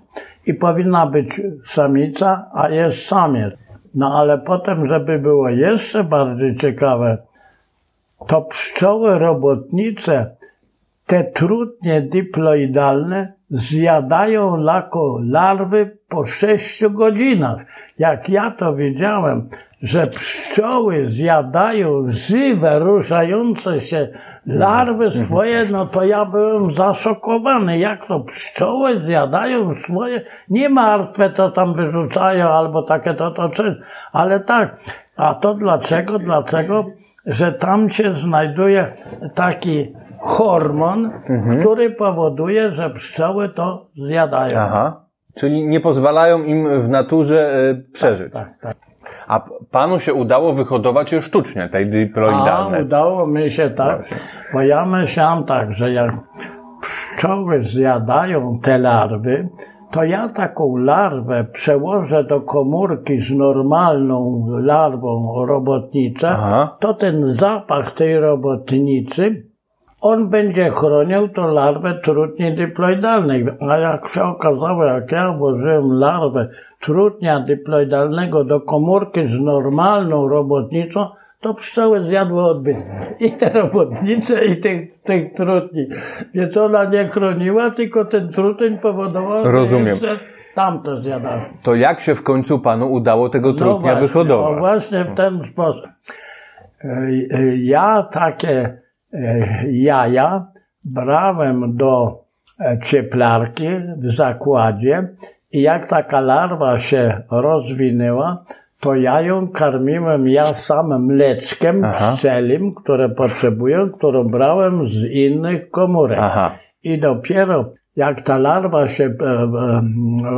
i powinna być samica, a jest samiec. No ale potem, żeby było jeszcze bardziej ciekawe, to pszczoły robotnice te trutnie diploidalne zjadają lako larwy po 6 godzinach. Jak ja to wiedziałem, że pszczoły zjadają żywe, ruszające się larwy swoje, no to ja byłem zaszokowany. Jak to pszczoły zjadają swoje, nie martwe to tam wyrzucają albo takie to to czyn, ale tak. A to dlaczego? Dlatego, że tam się znajduje taki hormon, który powoduje, że pszczoły to zjadają. Aha. Czyli nie pozwalają im w naturze e, przeżyć. Tak, tak. A Panu się udało wyhodować je sztucznie, tej A diploidalnej. udało mi się tak, bo ja myślałem tak, że jak pszczoły zjadają te larwy, to ja taką larwę przełożę do komórki z normalną larwą robotnicza, Aha. to ten zapach tej robotnicy, on będzie chronił tą larwę trutni diploidalnej. A jak się okazało, jak ja włożyłem larwę trutnia diploidalnego do komórki z normalną robotnicą, to pszczoły zjadły odbyt. I te robotnice, i tych, tych trutni. Więc ona nie chroniła, tylko ten truteń powodował, Rozumiem. że tamto zjadały. To jak się w końcu Panu udało tego trutnia No właśnie, wyhodować? No właśnie w ten sposób. E, e, Ja takie jaja brałem do e, cieplarki w zakładzie i jak taka larwa się rozwinęła, to ja ją karmiłem ja sam mleczkiem Aha. pszczelim, które potrzebują, którą brałem z innych komórek. Aha. I dopiero jak ta larwa się e, e,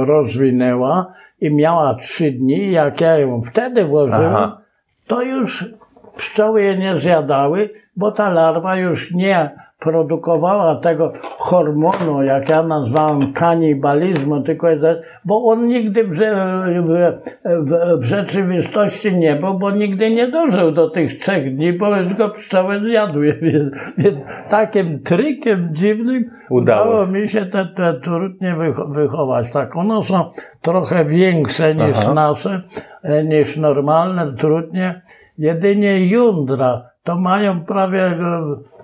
rozwinęła i miała trzy dni, jak ja ją wtedy włożyłem, Aha. to już pszczoły je nie zjadały, bo ta larwa już nie produkowała tego hormonu, jak ja nazwałem kanibalizmu, tylko bo on nigdy w, w, w, rzeczywistości nie był, bo nigdy nie dożył do tych trzech dni, bo już go pszczoły zjadły. Więc, więc takim trikiem dziwnym Udało udało mi się te, te trudnie wych- wychować. Tak, one są trochę większe niż Aha. nasze, e, niż normalne trudnie. Jedynie jądra to mają prawie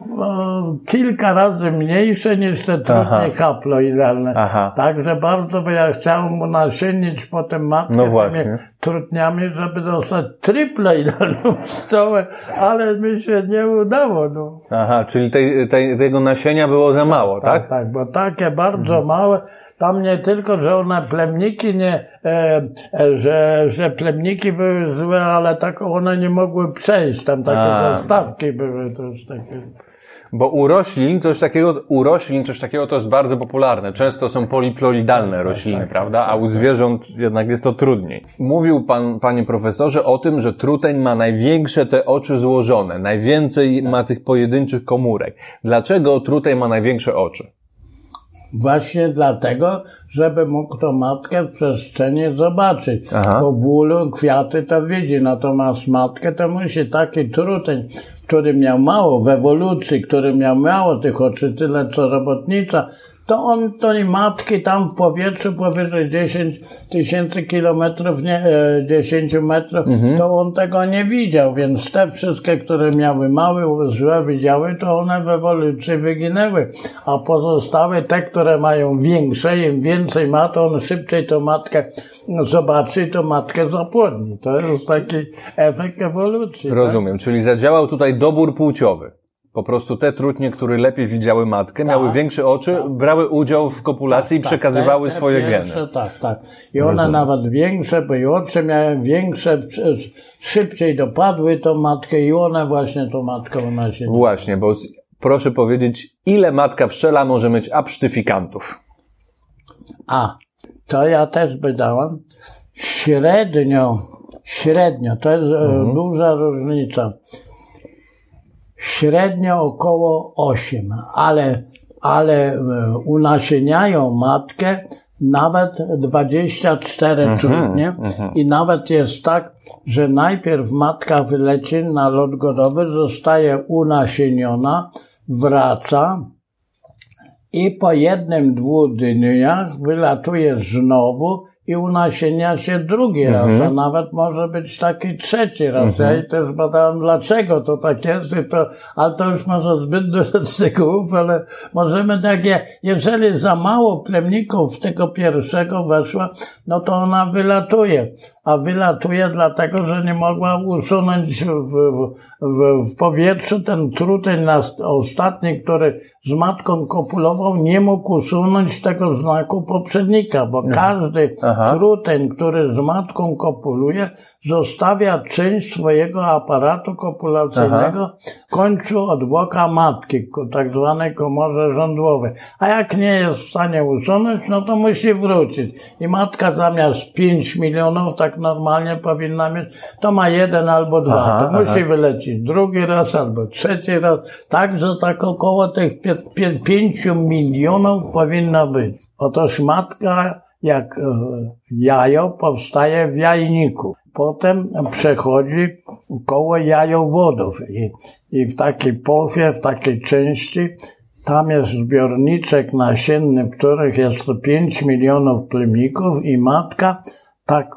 no, kilka razy mniejsze niż te Aha. trudnie haploidalne. Aha. Także bardzo by ja chciał mu nasienić potem matkę No właśnie. Trudniami, żeby dostać triploidalną pszczołę, ale mi się nie udało. No. Aha, czyli tej, tej, tego nasienia było za mało, tak? Tak, tak, bo takie bardzo Mhm. małe, tam nie tylko, że one plemniki nie, e, e, że, że plemniki były złe, ale tak one nie mogły przejść, tam takie A. zastawki były też takie. Bo u roślin coś takiego, u roślin coś takiego to jest bardzo popularne. Często są poliploidalne rośliny, prawda? A u zwierząt jednak jest to trudniej. Mówił pan, panie profesorze, o tym, że truteń ma największe te oczy złożone, najwięcej ma tych pojedynczych komórek. Dlaczego truteń ma największe oczy? Właśnie dlatego, żeby mógł tą matkę w przestrzeni zobaczyć. Aha. Bo w ulu kwiaty to widzi, natomiast matkę to musi taki truteń, który miał mało w ewolucji, który miał mało tych oczy, tyle co robotnica, to on tej matki tam w powietrzu powyżej 10 tysięcy kilometrów, nie, e, 10 metrów, to on tego nie widział, więc te wszystkie, które miały małe, złe widziały, to one w ewolucji wyginęły, a pozostałe, te, które mają większe, im więcej ma, to on szybciej tą matkę zobaczy i tą matkę zapłodni. To jest taki efekt ewolucji. tak? Rozumiem, czyli zadziałał tutaj dobór płciowy. Po prostu te trutnie, które lepiej widziały matkę, miały większe oczy, brały udział w kopulacji i Tak, przekazywały te- te swoje geny. Tak, tak. I one Rozumiem. nawet większe, bo i oczy miały większe, sz- szybciej dopadły tą matkę i one właśnie tą matkę unosiły. Właśnie, bo z- proszę powiedzieć, ile matka pszczela może mieć absztyfikantów? A, to ja też by dałem. Średnio, średnio, to jest e, duża różnica. Średnio około 8, ale, ale e, unasieniają matkę nawet 24 trudnie. i nawet jest tak, że najpierw matka wyleci na lot godowy, zostaje unasieniona, wraca, i po jednym, dwóch dniach wylatuje znowu i unasienia się drugi raz, a nawet może być taki trzeci raz. Ja i też badałem dlaczego to tak jest, i to, ale to już może zbyt dużo szczegółów, ale możemy takie, jeżeli za mało plemników tego pierwszego weszło, no to ona wylatuje. A wylatuje dlatego, że nie mogła usunąć w, w, w, powietrzu ten truteń ostatni, który z matką kopulował, nie mógł usunąć tego znaku poprzednika, bo każdy Aha. truteń, który z matką kopuluje, zostawia część swojego aparatu kopulacyjnego w końcu odwłoka matki, tak zwanej komorze żądłowej. A jak nie jest w stanie usunąć, no to musi wrócić. I matka zamiast 5 milionów, tak normalnie powinna mieć, to ma jeden albo dwa. Aha, to musi wylecieć drugi raz albo trzeci raz. Także tak około tych 5 milionów powinno być. Otóż matka, jak e, jajo, powstaje w jajniku. Potem przechodzi koło jajowodów i, i w takiej połowie, w takiej części tam jest zbiorniczek nasienny, w których jest to 5 milionów plemników i matka tak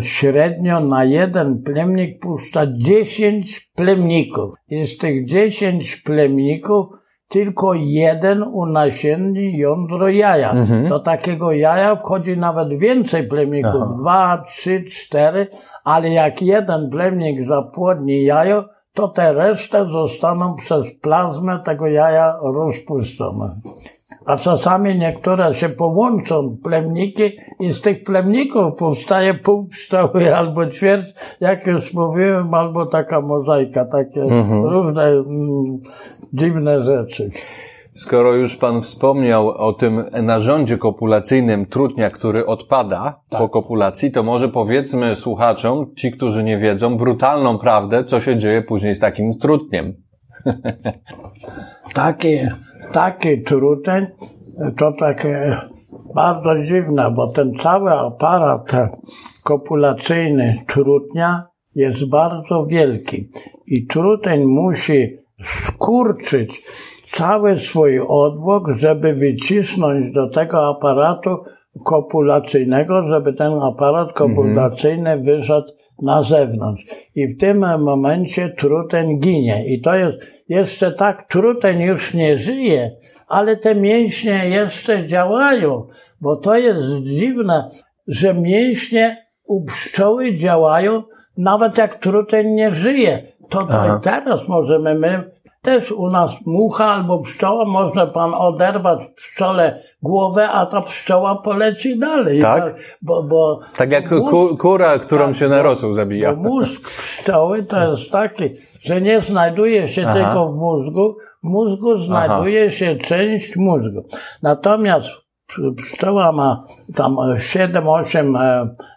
średnio na jeden plemnik puszcza 10 plemników. I z tych 10 plemników tylko jeden unasienni jądro jaja. Do takiego jaja wchodzi nawet więcej plemników, dwa, trzy, cztery, ale jak jeden plemnik zapłodni jajo, to te resztę zostaną przez plazmę tego jaja rozpuszczone. A czasami niektóre się połączą, plemniki, i z tych plemników powstaje pół pszczoły albo ćwierć, jak już mówiłem, albo taka mozaika, takie różne mm, dziwne rzeczy. Skoro już Pan wspomniał o tym narządzie kopulacyjnym trutnia, który odpada po kopulacji, to może powiedzmy słuchaczom, ci, którzy nie wiedzą, brutalną prawdę, co się dzieje później z takim trutniem. Taki, taki truteń to takie bardzo dziwne, bo ten cały aparat kopulacyjny trutnia jest bardzo wielki. I truteń musi skurczyć cały swój odwłok, żeby wycisnąć do tego aparatu kopulacyjnego, żeby ten aparat kopulacyjny wyszedł na zewnątrz. I w tym momencie truteń ginie. I to jest jeszcze tak, truteń już nie żyje, ale te mięśnie jeszcze działają, bo to jest dziwne, że mięśnie u pszczoły działają, nawet jak truteń nie żyje. To, to teraz możemy my też u nas mucha albo pszczoła, może pan oderwać pszczole głowę, a ta pszczoła poleci dalej. Tak? Bo, bo Tak jak mózg- ku, kura, którą tak, się na rosół zabija. bo mózg pszczoły to jest taki, że nie znajduje się Aha. tylko w mózgu, w mózgu znajduje się część mózgu. Natomiast pszczoła ma tam 7-8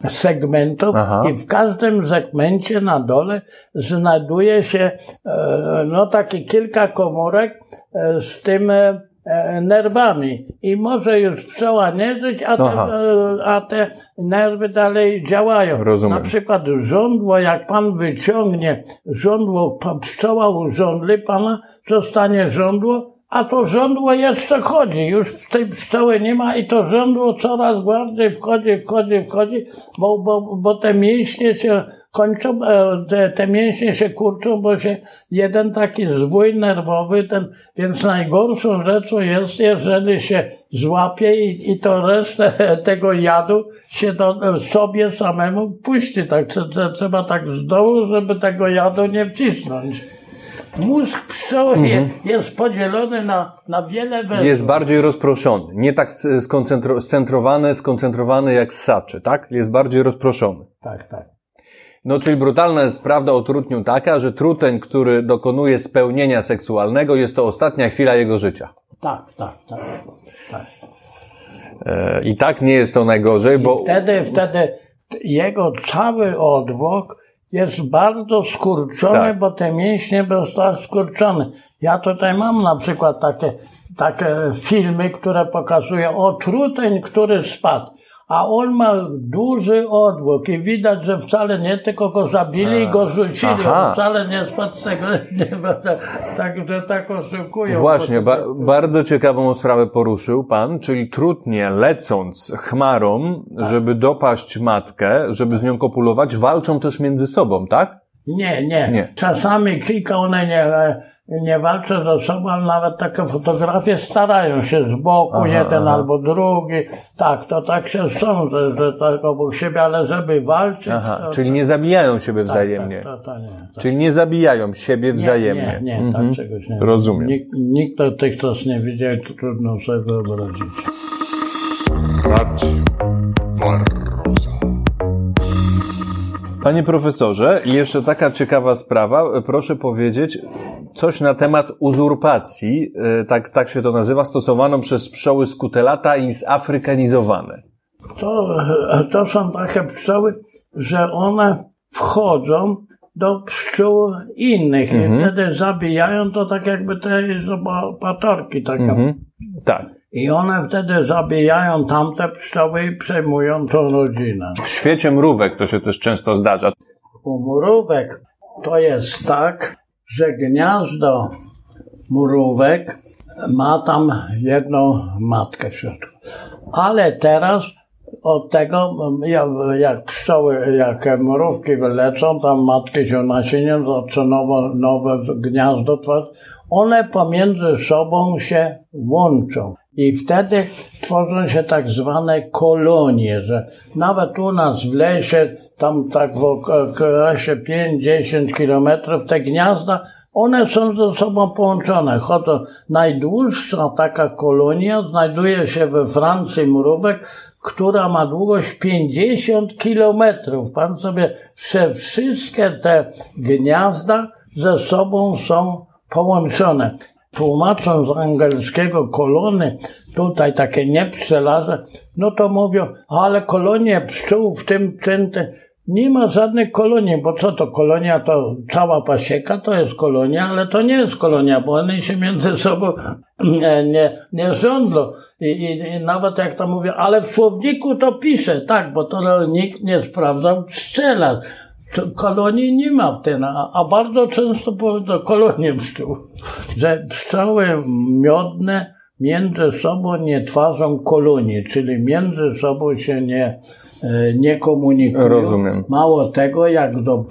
e, segmentów Aha. i w każdym segmencie na dole znajduje się e, no takie kilka komórek e, z tym e, e, nerwami i może już pszczoła nie żyć, a te, Aha. e, a te nerwy dalej działają. Rozumiem. Na przykład żądło, jak pan wyciągnie żądło, pszczoła urządli pana, zostanie żądło, a to żądło jeszcze chodzi. Już tej pszczoły nie ma i to żądło coraz bardziej wchodzi, wchodzi, wchodzi, bo, bo, bo te mięśnie się kończą, e, te, te mięśnie się kurczą, bo się jeden taki zwój nerwowy, ten, więc najgorszą rzeczą jest, jeżeli się złapie i, i to resztę tego jadu się do, sobie samemu puści. Tak, trze- trze- trzeba tak z dołu, żeby tego jadu nie wcisnąć. Mózg pszczoły je- jest podzielony na, na wiele węzłów. Jest bardziej rozproszony. Nie tak skoncentro- scentrowany, skoncentrowany jak ssaczy, tak? Jest bardziej rozproszony. Tak, tak. No, czyli brutalna jest prawda o trutniu taka, że truteń, który dokonuje spełnienia seksualnego, jest to ostatnia chwila jego życia. Tak, tak, tak. tak. E, I tak nie jest to najgorzej, bo... Wtedy, wtedy jego cały odwłok jest bardzo skurczony, Tak. bo te mięśnie zostały skurczone. Ja tutaj mam na przykład takie, takie filmy, które pokazują o truteń, który spadł. A on ma duży odwłok i widać, że wcale nie tylko go zabili i go rzucili. Aha. On wcale nie spadł z tego, nie będę, tak, tak oszukują. Właśnie, ba bardzo ciekawą sprawę poruszył pan, czyli trutnie lecąc chmarą, żeby dopaść matkę, żeby z nią kopulować, walczą też między sobą, tak? Nie, nie, Nie. Czasami kilka one nie, nie walczą ze sobą, ale nawet takie fotografie starają się z boku, Aha, jeden aha. albo drugi. Tak, to tak się są, że, że tak obok siebie, ale żeby walczyć, Aha, to, czyli nie zabijają siebie tak, wzajemnie. Tak, to, to nie. To. Czyli nie zabijają siebie wzajemnie. Nie, nie, nie Mhm. tak czegoś nie Rozumiem. Nikt, nikt dotychczas nie widział, to trudno sobie wyobrazić. Radio. Panie profesorze, jeszcze taka ciekawa sprawa, proszę powiedzieć coś na temat uzurpacji, e, tak, tak się to nazywa, stosowaną przez pszczoły skutelata i zafrykanizowane. To, to są takie pszczoły, że one wchodzą do pszczół innych Mhm. i wtedy zabijają to tak jakby te takie. Mhm. Tak. I one wtedy zabijają tamte pszczoły i przejmują tą rodzinę. W świecie mrówek to się też często zdarza. U mrówek to jest tak, że gniazdo mrówek ma tam jedną matkę w środku. Ale teraz od tego, jak, pszczoły, jak mrówki wylecą, tam matki się nasieniem, zaczyna nowe, nowe gniazdo tworzyć, one pomiędzy sobą się łączą. I wtedy tworzą się tak zwane kolonie, że nawet u nas w lesie, tam tak w okresie 5-10 kilometrów, te gniazda, one są ze sobą połączone. Chodzą, najdłuższa taka kolonia znajduje się we Francji mrówek, która ma długość 50 kilometrów. Pan sobie, że wszystkie te gniazda ze sobą są połączone. Tłumacząc z angielskiego kolony, tutaj takie nie pszczelarze, no to mówią, ale kolonie pszczół w tym, tym, tym, nie ma żadnych kolonii, bo co to kolonia, to cała pasieka to jest kolonia, ale to nie jest kolonia, bo one się między sobą nie, nie, nie rządzą. I, i, I nawet jak to mówię, ale w słowniku to pisze, tak, bo to nikt nie sprawdzał pszczelarz. To kolonii nie ma w tym, a, a bardzo często powiedzą kolonie pszczół, że pszczoły miodne między sobą nie tworzą kolonii, czyli między sobą się nie, e, nie komunikują. Rozumiem. Mało tego, jak do,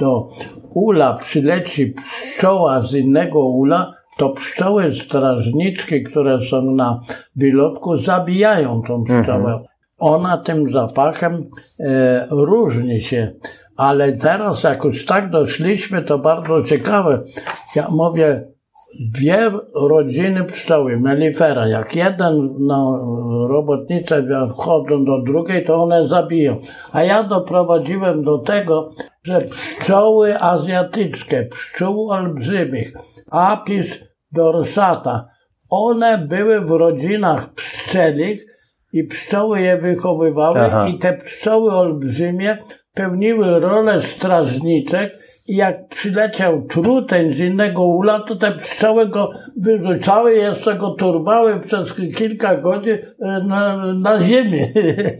do ula przyleci pszczoła z innego ula, to pszczoły strażniczki, które są na wylotku, zabijają tą pszczołę. Ona tym zapachem e, różni się. Ale teraz, jak już tak doszliśmy, to bardzo ciekawe. Ja mówię, dwie rodziny pszczoły, melifera, jak jeden no, robotnice wchodzą do drugiej, to one zabiją. A ja doprowadziłem do tego, że pszczoły azjatyczne, pszczół olbrzymich, apis dorsata, one były w rodzinach pszczelich i pszczoły je wychowywały Aha. i te pszczoły olbrzymie pełniły rolę strażniczek i jak przyleciał truteń z innego ula, to te pszczoły go wyrzucały, jeszcze go turbały przez kilka godzin e, na, na ziemię.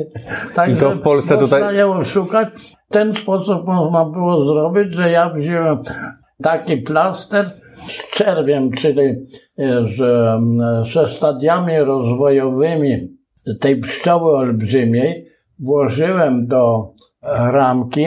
I to w Polsce można tutaj... ją szukać. W ten sposób można było zrobić, że ja wziąłem taki plaster z czerwiem, czyli e, z, ze stadiami rozwojowymi tej pszczoły olbrzymiej, włożyłem do ramki,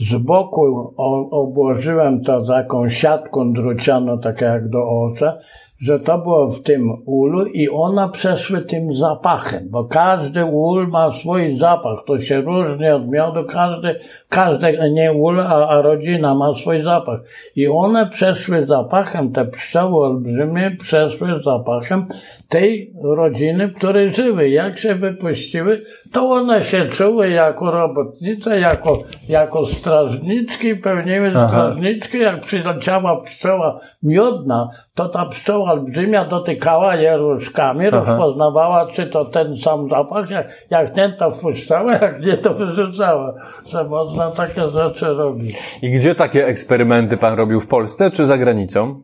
z boku obłożyłem to taką siatką drucianą, tak jak do oca, że to było w tym ulu i one przeszły tym zapachem, bo każdy ul ma swój zapach, to się różni od miodu, każdy, każdy, nie ul, a, a rodzina ma swój zapach. I one przeszły zapachem, te pszczoły olbrzymie przeszły zapachem tej rodziny, w której żyły. Jak się wypuściły, to one się czuły jako robotnice, jako, jako strażniczki, pełniły strażniczki. Jak przyleciała pszczoła miodna, to ta pszczoła olbrzymia dotykała je różkami, Aha. rozpoznawała, czy to ten sam zapach, jak, jak nie, to wpuszczała, jak nie, to wyrzucała. Że można takie rzeczy robić. I gdzie takie eksperymenty pan robił w Polsce, czy za granicą?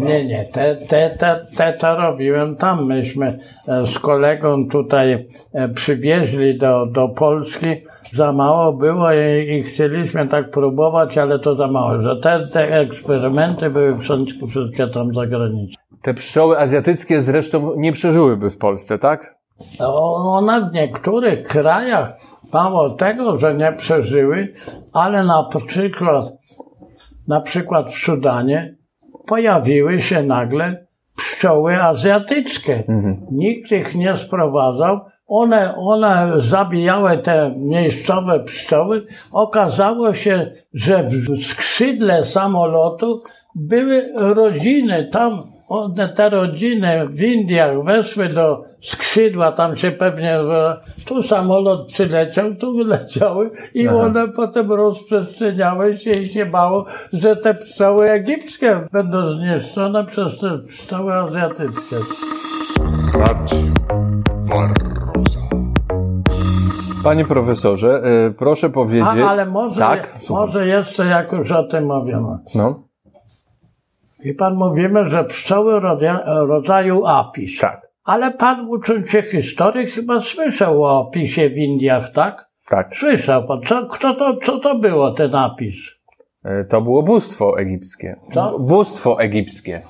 Nie, nie, te, te, te, te to robiłem tam. Myśmy e, z kolegą tutaj e, przywieźli do, do Polski. Za mało było i, i chcieliśmy tak próbować, ale to za mało. Że te, te eksperymenty były wszystkie, wszystkie tam za granicą. Te pszczoły azjatyckie zresztą nie przeżyłyby w Polsce, tak? One w niektórych krajach, mało tego, że nie przeżyły, ale na przykład, na przykład w Sudanie, pojawiły się nagle pszczoły azjatyckie. Mhm. Nikt ich nie sprowadzał. One, one zabijały te miejscowe pszczoły. Okazało się, że w skrzydle samolotu były rodziny tam one, te rodziny w Indiach weszły do skrzydła, tam się pewnie, tu samolot przyleciał, tu wyleciały i Aha. one potem rozprzestrzeniały się i się bało, że te pszczoły egipskie będą zniszczone przez te pszczoły azjatyckie. Panie profesorze, y, proszę powiedzieć. A, ale może, tak? może jeszcze, jak już o tym mówimy. No. I pan mówimy, że pszczoły rodzaju apis. Tak. Ale pan ucząc się historii chyba słyszał o opisie w Indiach, tak? Tak. Słyszał pan. Co, kto to, co to było ten apis? E, to było bóstwo egipskie. Co? Bóstwo egipskie.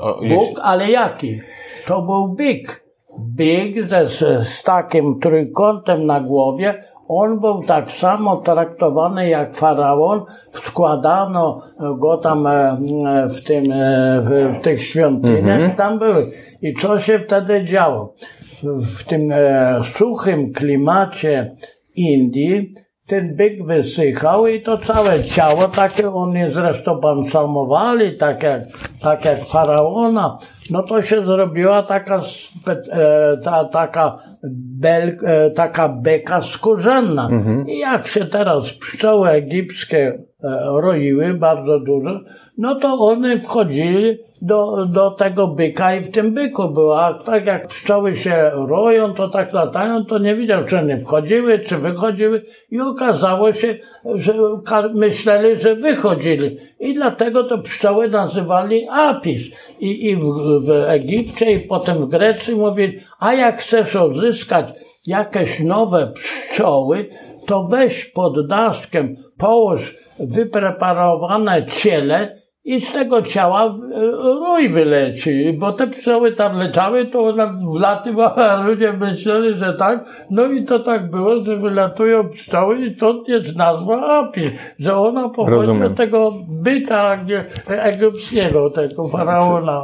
O, Bóg, ale jaki? To był byk. Byk z, z takim trójkątem na głowie, on był tak samo traktowany jak faraon. Wkładano go tam e, w, tym, e, w, tych świątyniach, mhm. tam były. I co się wtedy działo? W tym e, suchym klimacie Indii ten byk wysychał i to całe ciało, takie oni zresztą balsamowali, tak jak, tak jak faraona, no to się zrobiła taka, e, ta, taka, bel, e, taka beka skórzenna. Mhm. I jak się teraz pszczoły egipskie e, roiły bardzo dużo, no to one wchodzili do, do tego byka i w tym byku było. A tak jak pszczoły się roją, to tak latają, to nie widział, czy one wchodziły, czy wychodziły i okazało się, że myśleli, że wychodzili. I dlatego to pszczoły nazywali apis. I, i w, w Egipcie i potem w Grecji mówili, a jak chcesz odzyskać jakieś nowe pszczoły, to weź pod daszkiem, połóż wypreparowane ciele i z tego ciała e, rój wyleci, bo te pszczoły tam leciały, to ona wlatywały, a ludzie myśleli, że tak, no i to tak było, że wylatują pszczoły i to jest nazwa apis, że ona pochodzi od tego byka egipskiego, tego faraona.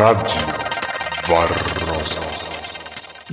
Radio Barroso.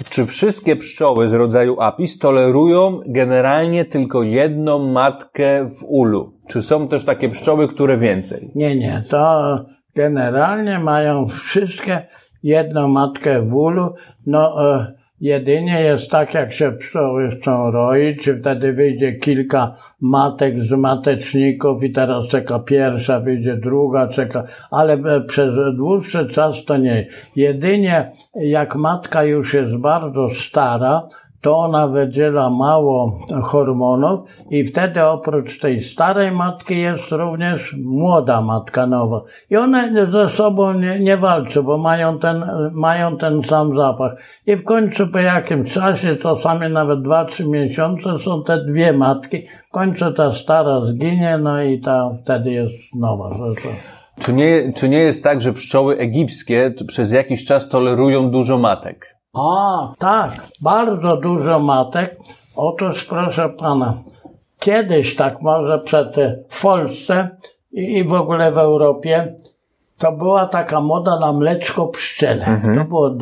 Czy wszystkie pszczoły z rodzaju apis tolerują generalnie tylko jedną matkę w ulu? Czy są też takie pszczoły, które więcej? Nie, nie. To generalnie mają wszystkie jedną matkę w ulu. No, e, jedynie jest tak, jak się pszczoły chcą roić, wtedy wyjdzie kilka matek z mateczników i teraz czeka pierwsza, wyjdzie druga, czeka, ale e, przez dłuższy czas to nie. Jedynie jak matka już jest bardzo stara, to ona wydziela mało hormonów i wtedy oprócz tej starej matki jest również młoda matka nowa. I one ze sobą nie, nie walczą, bo mają ten, mają ten sam zapach. I w końcu po jakimś czasie, czasami nawet 2-3 miesiące są te dwie matki. W końcu ta stara zginie, no i ta wtedy jest nowa. Czy nie, czy nie jest tak, że pszczoły egipskie przez jakiś czas tolerują dużo matek? A, tak, bardzo dużo matek. Otóż proszę pana, kiedyś tak może przed w Polsce i, i w ogóle w Europie, to była taka moda na mleczko pszczele. Mhm. To było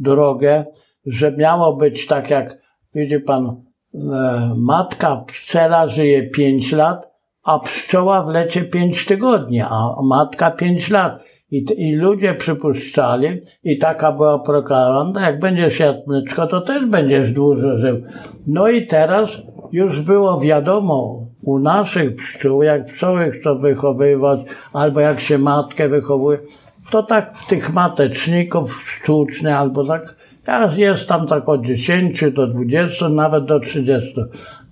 drogie, że miało być tak jak, widzi pan, e, matka pszczela żyje 5 lat, a pszczoła w lecie 5 tygodni, a matka 5 lat. I, I ludzie przypuszczali, i taka była propaganda, jak będziesz jadł mleczko, to też będziesz dłużej żył. No i teraz już było wiadomo u naszych pszczół, jak pszczoły chcą wychowywać, albo jak się matkę wychowuje, to tak w tych mateczników sztucznych, albo tak, jest tam tak od 10 do 20, nawet do 30.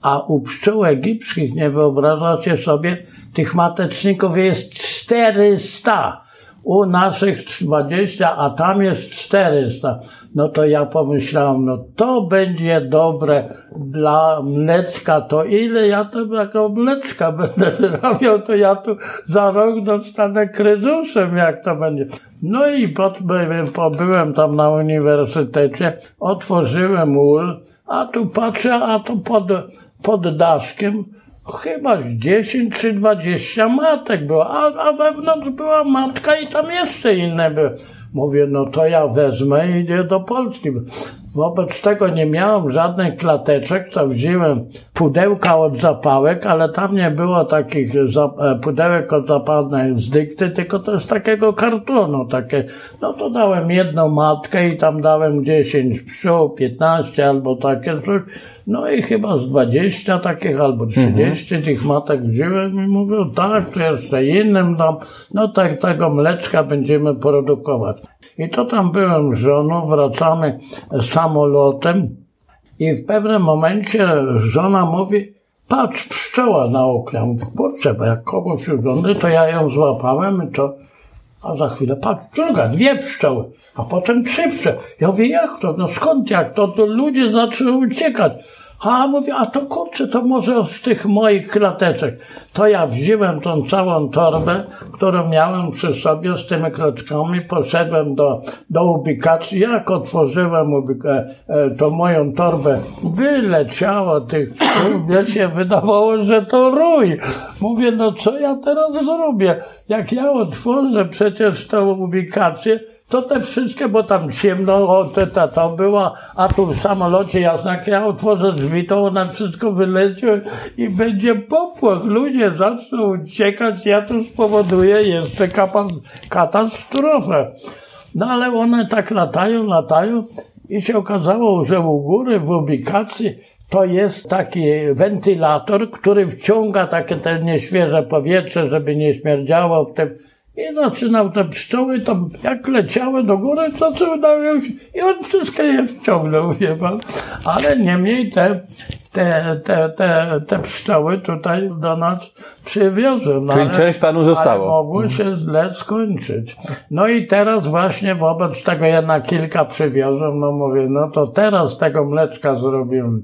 A u pszczół egipskich, nie wyobrażacie sobie, tych mateczników jest 400 u naszych 20, a tam jest 400. No to ja pomyślałem, no to będzie dobre dla mleczka, to ile ja to jako mleczka będę wyrabiał, to ja tu za rok dostanę kryzusem, jak to będzie. No i pod, pobyłem tam na uniwersytecie, otworzyłem ul, a tu patrzę, a tu pod, pod daszkiem chyba 10 czy 20 matek było, a, a wewnątrz była matka i tam jeszcze inne były. Mówię, no to ja wezmę i idę do Polski. Wobec tego nie miałem żadnych klateczek, to wziąłem pudełka od zapałek, ale tam nie było takich e, pudełek od zapałek z dykty, tylko to z takiego kartonu takie. No to dałem jedną matkę i tam dałem 10 pszczół, 15 albo takie coś. No i chyba z 20 takich albo 30 mhm. tych matek wziąłem i mówię, tak, to jeszcze innym dam. No tak, tego mleczka będziemy produkować. I to tam byłem z żoną, wracamy samolotem i w pewnym momencie żona mówi, patrz, pszczoła na oknie. Mówię, kurczę, bo jak kogoś urządzę, to ja ją złapałem i to, a za chwilę, patrz, druga, dwie pszczoły, a potem trzy pszczoły. Ja mówię, jak to, no skąd, jak to, to ludzie zaczęły uciekać. A mówię, a to kurczę, to może z tych moich klateczek. To ja wziąłem tą całą torbę, którą miałem przy sobie z tymi klatkami, poszedłem do, do ubikacji. Jak otworzyłem ubika- e, tą moją torbę, wyleciało tych, mnie się wydawało, że to rój. Mówię, no co ja teraz zrobię? Jak ja otworzę przecież tą ubikację, to te wszystkie, bo tam ciemno, o, te, ta, to była, a tu w samolocie jasno, jak ja otworzę drzwi, to ona wszystko wyleci i będzie popłoch. Ludzie zaczną uciekać, ja tu spowoduję jeszcze katastrofę. No ale one tak latają, latają i się okazało, że u góry w ubikacji to jest taki wentylator, który wciąga takie te nieświeże powietrze, żeby nie śmierdziało w tym i zaczynał te pszczoły tam, jak leciały do góry, zaczynały się i on wszystkie je wciągnął, wie pan. Ale niemniej te, te, te, te, te pszczoły tutaj do nas przywiozły. No, Czyli ale, część panu zostało. Mogły się źle skończyć. No i teraz właśnie wobec tego ja na kilka przywiozłem, no mówię, no to teraz tego mleczka zrobiłem.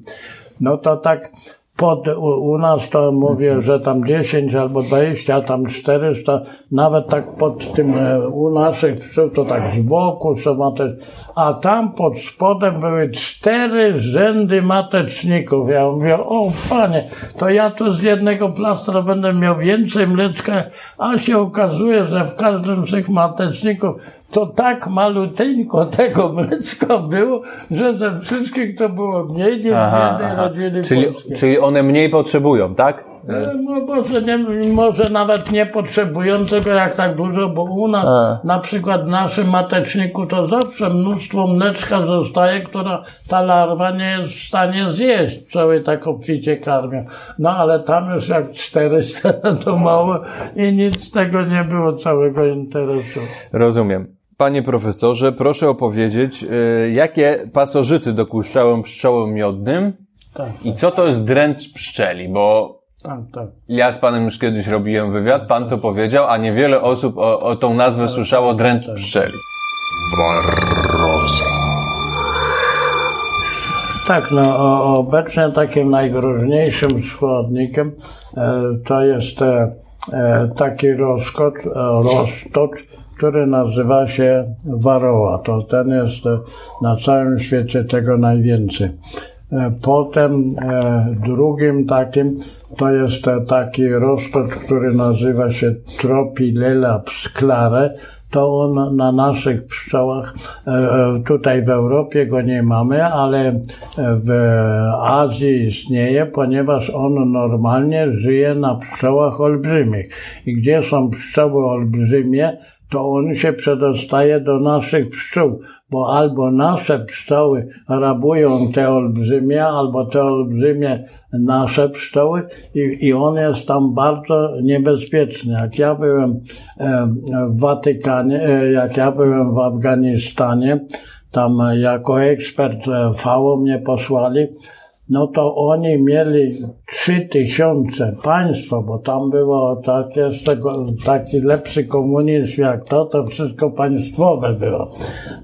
No to tak pod, u, u, nas to mówię, mhm. że tam 10 albo 20, a tam 400, nawet tak pod tym, e, u naszych psów to tak z boku są mate, a tam pod spodem były cztery rzędy mateczników. Ja mówię, o panie, to ja tu z jednego plastra będę miał więcej mleczka, a się okazuje, że w każdym z tych mateczników to tak maluteńko tego mleczka było, że ze wszystkich to było mniej niż aha, jednej rodziny czyli, czyli one mniej potrzebują, tak? E, no może, nie, może nawet nie potrzebującego jak tak dużo, bo u nas A. na przykład w naszym mateczniku to zawsze mnóstwo mleczka zostaje, która ta larwa nie jest w stanie zjeść. Cały tak obficie karmią. No ale tam już jak 400 to mało i nic z tego nie było całego interesu. Rozumiem. Panie profesorze, proszę opowiedzieć, y, jakie pasożyty dokuszczałem pszczołom miodnym Tak, i co to jest dręcz pszczeli, bo tak, tak. ja z panem już kiedyś robiłem wywiad, pan to powiedział, a niewiele osób o, o tą nazwę słyszało dręcz pszczeli. Barroza. Tak, no o, obecnie takim najgroźniejszym składnikiem e, to jest e, e, taki rozkocz, e, roztocz, który nazywa się waroła. To ten jest e, na całym świecie tego najwięcej. Potem e, drugim takim to jest e, taki roztocz, który nazywa się Tropilella sclare. To on na naszych pszczołach, e, e, tutaj w Europie go nie mamy, ale w Azji istnieje, ponieważ on normalnie żyje na pszczołach olbrzymich. I gdzie są pszczoły olbrzymie, to on się przedostaje do naszych pszczół, bo albo nasze pszczoły rabują te olbrzymie, albo te olbrzymie nasze pszczoły i, i on jest tam bardzo niebezpieczny. Jak ja byłem e, w Watykanie, e, jak ja byłem w Afganistanie, tam jako ekspert e, FAO mnie posłali, no to oni mieli trzy tysiące państwo, bo tam było takie, taki lepszy komunizm jak to, to wszystko państwowe było.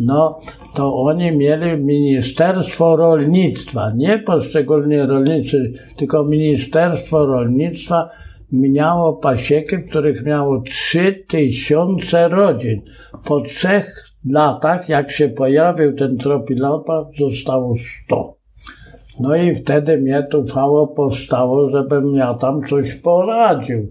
No to oni mieli Ministerstwo Rolnictwa, nie poszczególni rolnicy, tylko Ministerstwo Rolnictwa miało pasieki, w których miało trzy tysiące rodzin. Po trzech latach, jak się pojawił ten tropilapa, zostało sto. No i wtedy mnie tu fało powstało, żebym ja tam coś poradził.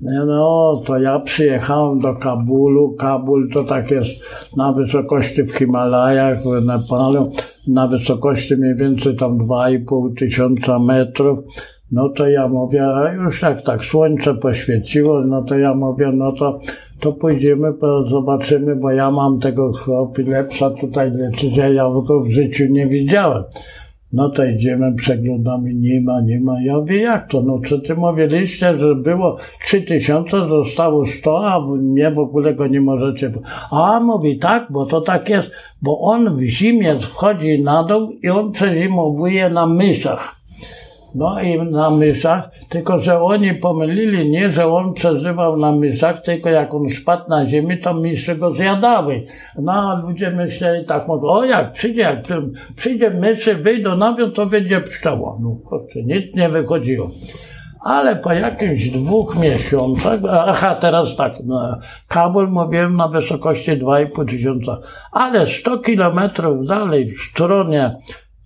No, to ja przyjechałem do Kabulu. Kabul to tak jest na wysokości w Himalajach, w Nepalu, na wysokości mniej więcej tam 2,5 tysiąca metrów. No to ja mówię, a już jak tak słońce poświeciło, no to ja mówię, no to, to pójdziemy, zobaczymy, bo ja mam tego epilepsa tutaj leczyć, ja go w życiu nie widziałem. No to idziemy, przeglądamy, nie ma, nie ma. Ja mówię, jak to? No co ty mówiliście, że było 3000, zostało 100, a mnie w ogóle go nie możecie. A mówi tak, bo to tak jest, bo on w zimie wchodzi na dół i on przezimowuje na myszach. No i na myszach, tylko że oni pomylili nie, że on przeżywał na myszach, tylko jak on spadł na ziemię, to myszy go zjadały. No a ludzie myśleli tak, mówią, o jak przyjdzie, jak przy- przyjdzie myszy, wyjdą na to będzie pszczoła. No kurczę, nic nie wychodziło. Ale po jakimś dwóch miesiącach, aha, teraz tak, no, Kabul mówiłem na wysokości 2,5 tysiąca, ale 100 kilometrów dalej w stronie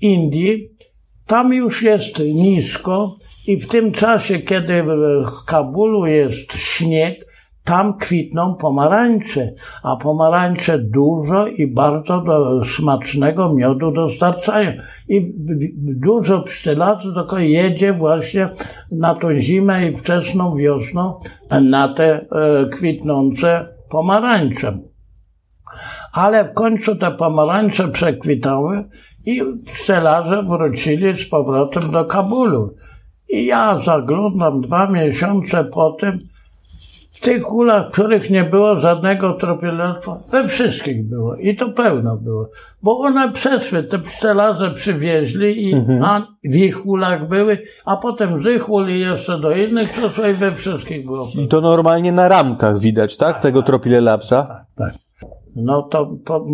Indii, tam już jest nisko i w tym czasie, kiedy w Kabulu jest śnieg, tam kwitną pomarańcze, a pomarańcze dużo i bardzo do smacznego miodu dostarczają. I dużo pszczelarzy tylko jedzie właśnie na tą zimę i wczesną wiosną na te e, kwitnące pomarańcze. Ale w końcu te pomarańcze przekwitały i pszczelarze wrócili z powrotem do Kabulu. I ja zaglądam dwa miesiące po tym, w tych hulach, w których nie było żadnego tropielestwa, we wszystkich było i to pełno było, bo one przeszły, te pszczelarze przywieźli i a w ich hulach były, a potem z ich hul i jeszcze do innych przeszły i we wszystkich było. I to normalnie na ramkach widać, tak? Tego tropilelapsa? Tak. No to po,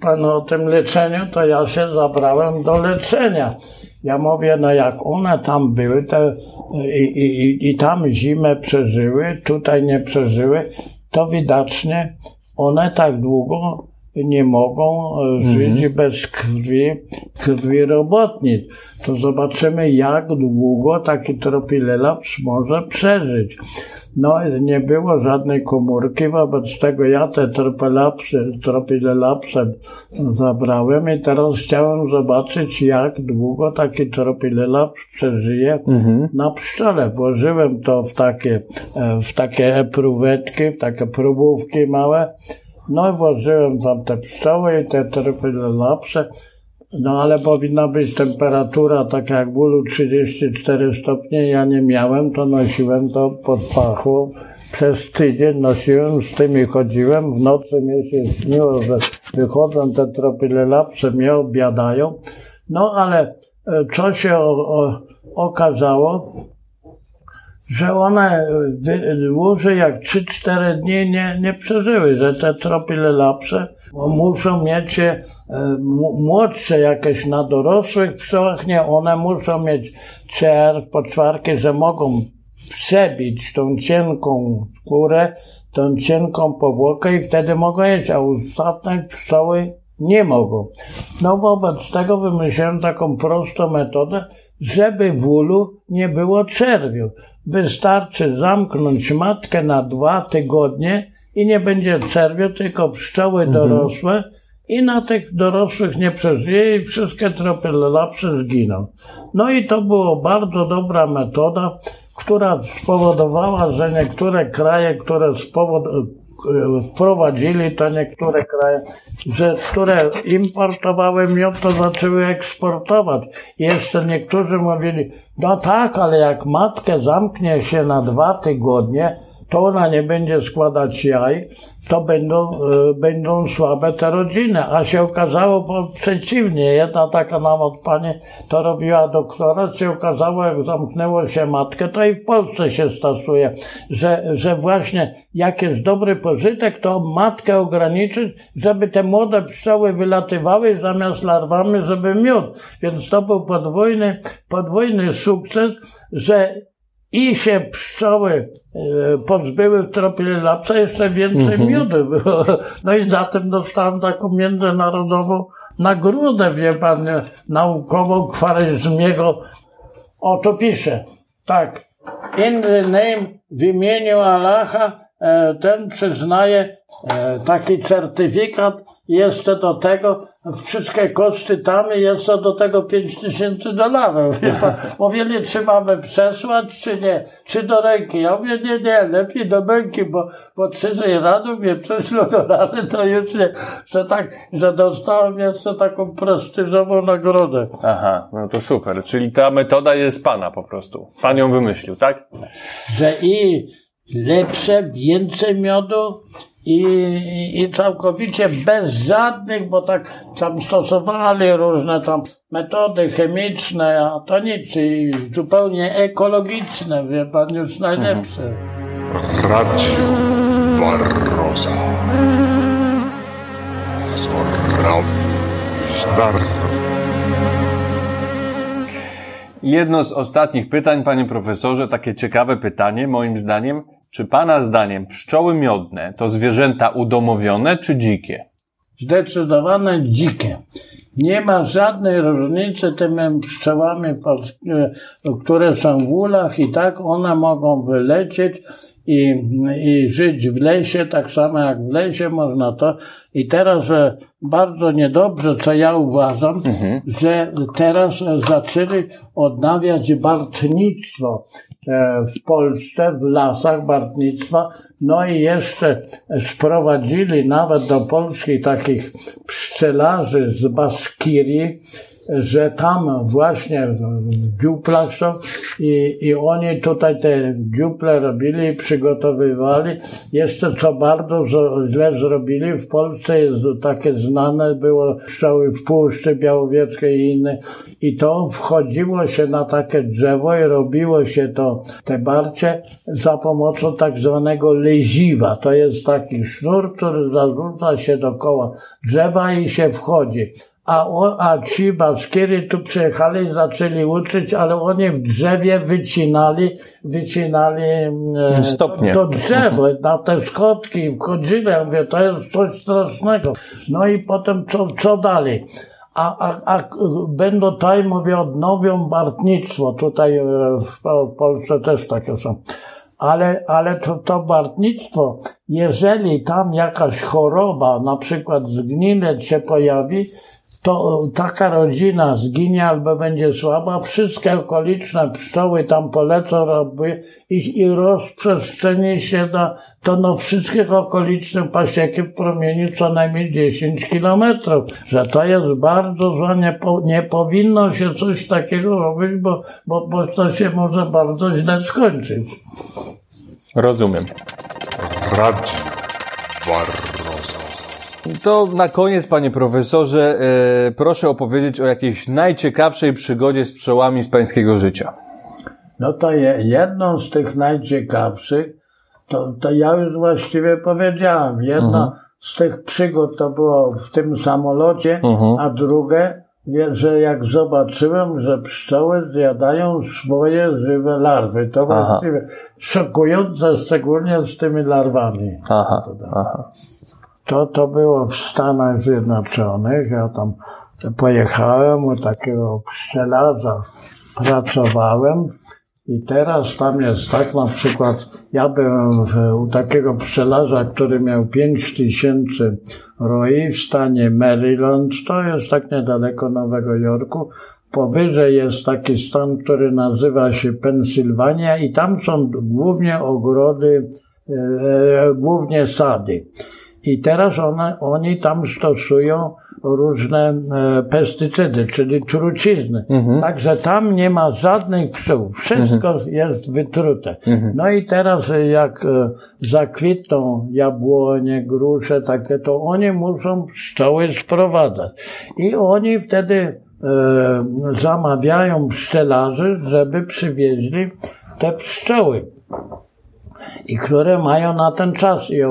pan o tym leczeniu, to ja się zabrałem do leczenia. Ja mówię, no jak one tam były te, i, i- i tam zimę przeżyły, tutaj nie przeżyły, to widocznie one tak długo nie mogą e, żyć bez krwi, krwi robotnic. To zobaczymy, jak długo taki tropilelaps może przeżyć. No, nie było żadnej komórki, wobec tego ja te tropilelapsy, tropilelapsy zabrałem i teraz chciałem zobaczyć, jak długo taki tropilelaps przeżyje na pszczele. Włożyłem to w takie, e, w takie epruwetki, w takie próbówki małe. No włożyłem tam te pszczoły i te tropilelapsy. No ale powinna być temperatura taka jak w ulu 34 stopnie, ja nie miałem, to nosiłem to pod pachą przez tydzień nosiłem, z tymi chodziłem, w nocy mi się śniło, że wychodzą te tropilelapse, mnie obiadają. No ale e, co się o, o, okazało, że one dłużej jak 3-4 dni nie, nie przeżyły, że te tropilelapse muszą mieć e, młodsze jakieś na dorosłych pszczołach, nie, one muszą mieć czerw, poczwarki, że mogą przebić tą cienką skórę, tą cienką powłokę i wtedy mogą jeść, a ostatnie pszczoły nie mogą. No wobec tego wymyśliłem taką prostą metodę, żeby w ulu nie było czerwiu. Wystarczy zamknąć matkę na dwa tygodnie i nie będzie czerwiu, tylko pszczoły mhm. dorosłe i na tych dorosłych nie przeżyje i wszystkie tropylelapsy zginą. No i to było bardzo dobra metoda, która spowodowała, że niektóre kraje, które spowod wprowadzili to niektóre kraje, że które importowały miód, to zaczęły eksportować. Jeszcze niektórzy mówili, no tak, ale jak matkę zamknie się na dwa tygodnie, to ona nie będzie składać jaj, to będą, y, będą słabe te rodziny. A się okazało przeciwnie. Jedna taka nawet pani to robiła doktorat, się okazało, jak zamknęło się matkę, to i w Polsce się stosuje, że, że właśnie jak jest dobry pożytek, to matkę ograniczyć, żeby te młode pszczoły wylatywały zamiast larwami, żeby miód. Więc to był podwójny, podwójny sukces, że i się pszczoły e, pozbyły tropilelapsa, jeszcze więcej mhm. miodu było. No i zatem dostałem taką międzynarodową nagrodę, wie pan, naukową Kwaryzmiego. O, to pisze. Tak. In the name, w imieniu Allaha, e, ten przyznaje e, taki certyfikat jeszcze do tego wszystkie koszty tam i jeszcze do tego 5 tysięcy dolarów. Mówili, czy mamy przesłać, czy nie, czy do ręki. Ja mówię, nie, nie, lepiej do ręki, bo, bo trzeciej rano mnie prześlą dolary, to już nie, że tak, że dostałem jeszcze taką prestiżową nagrodę. Aha, no to super. Czyli ta metoda jest pana po prostu. Pan ją wymyślił, tak? Że i lepsze, więcej miodu, i, i całkowicie bez żadnych, bo tak tam stosowali różne tam metody chemiczne, a to nic, i zupełnie ekologiczne, wie pan, już najlepsze. Radio Barroza. Jedno z ostatnich pytań, panie profesorze, takie ciekawe pytanie, moim zdaniem. Czy pana zdaniem pszczoły miodne to zwierzęta udomowione czy dzikie? Zdecydowane dzikie. Nie ma żadnej różnicy tymi pszczołami, które są w ulach i tak one mogą wylecieć i, i żyć w lesie, tak samo jak w lesie można to. I teraz że bardzo niedobrze, co ja uważam, mhm. że teraz zaczęli odnawiać bartnictwo. E, w Polsce, w lasach bartnictwa, no i jeszcze sprowadzili nawet do Polski takich pszczelarzy z Baskirii, że tam właśnie w dziuplach są i, i oni tutaj te dziuple robili przygotowywali. Jeszcze co bardzo źle zrobili, w Polsce jest takie znane, było pszczoły w Puszczy Białowieckiej i inne i to wchodziło się na takie drzewo i robiło się to, te barcie za pomocą tak zwanego leziwa. To jest taki sznur, który zarzuca się dookoła drzewa i się wchodzi a, o, a ci baskiery tu przyjechali, zaczęli uczyć, ale oni w drzewie wycinali, wycinali e, Stopnie. to, drzewo, na te schodki wchodzili, ja mówię, to jest coś strasznego. No i potem co, co dalej? A, a, a będą tutaj, mówię, odnowią bartnictwo. Tutaj e, w Polsce też takie są. Ale, ale to, to bartnictwo, jeżeli tam jakaś choroba, na przykład zgninec się pojawi, to taka rodzina zginie albo będzie słaba, wszystkie okoliczne pszczoły tam polecą robię i, i rozprzestrzeni się na, to no wszystkich okolicznych pasieki w promieniu co najmniej 10 kilometrów, że to jest bardzo złe, nie, po, nie powinno się coś takiego robić, bo, bo, bo to się może bardzo źle skończyć. Rozumiem. Radio Barroza. To na koniec, panie profesorze, e, proszę opowiedzieć o jakiejś najciekawszej przygodzie z pszczołami z pańskiego życia. No to je, jedną z tych najciekawszych, to, to ja już właściwie powiedziałem. Jedna z tych przygód to było w tym samolocie, a drugie, że jak zobaczyłem, że pszczoły zjadają swoje żywe larwy. To właściwie szokujące, szczególnie z tymi larwami. Aha, aha. To, to było w Stanach Zjednoczonych. Ja tam pojechałem u takiego pszczelarza, pracowałem. I teraz tam jest tak, na przykład ja byłem w, u takiego pszczelarza, który miał 5 tysięcy roi w stanie Maryland, to jest tak niedaleko Nowego Jorku. Powyżej jest taki stan, który nazywa się Pensylwania i tam są głównie ogrody, e, głównie sady. I teraz one, oni tam stosują różne e, pestycydy, czyli trucizny. Także tam nie ma żadnych pszczół. Wszystko jest wytrute. No i teraz e, jak e, zakwitną jabłonie, grusze takie, to oni muszą pszczoły sprowadzać. I oni wtedy e, zamawiają pszczelarzy, żeby przywieźli te pszczoły i które mają na ten czas i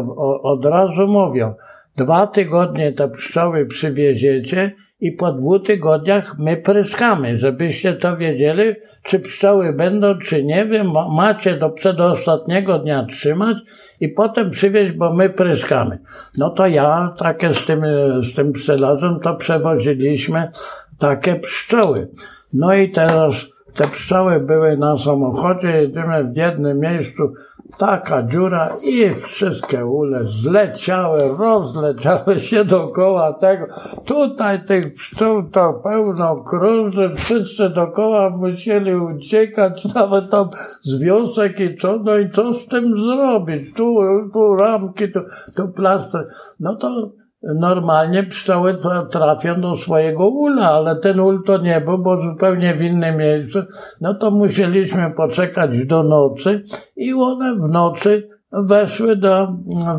od razu mówią, dwa tygodnie te pszczoły przywieziecie i po dwóch tygodniach my pryskamy, żebyście to wiedzieli, czy pszczoły będą, czy nie ma- macie do przedostatniego dnia trzymać i potem przywieźć, bo my pryskamy. No to ja takie z tym, z tym pszczelarzem to przewoziliśmy takie pszczoły. No i teraz te pszczoły były na samochodzie, jedziemy w jednym miejscu, taka dziura i wszystkie ule zleciały, rozleciały się dookoła tego. Tutaj tych pszczół to pełno krąży, wszyscy dookoła musieli uciekać, nawet tam z wiosek i co, no i co z tym zrobić? Tu, tu ramki, tu, tu plaster. No to normalnie pszczoły trafią do swojego ula, ale ten ul to nie był, bo zupełnie w innym miejscu. No to musieliśmy poczekać do nocy i one w nocy weszły do,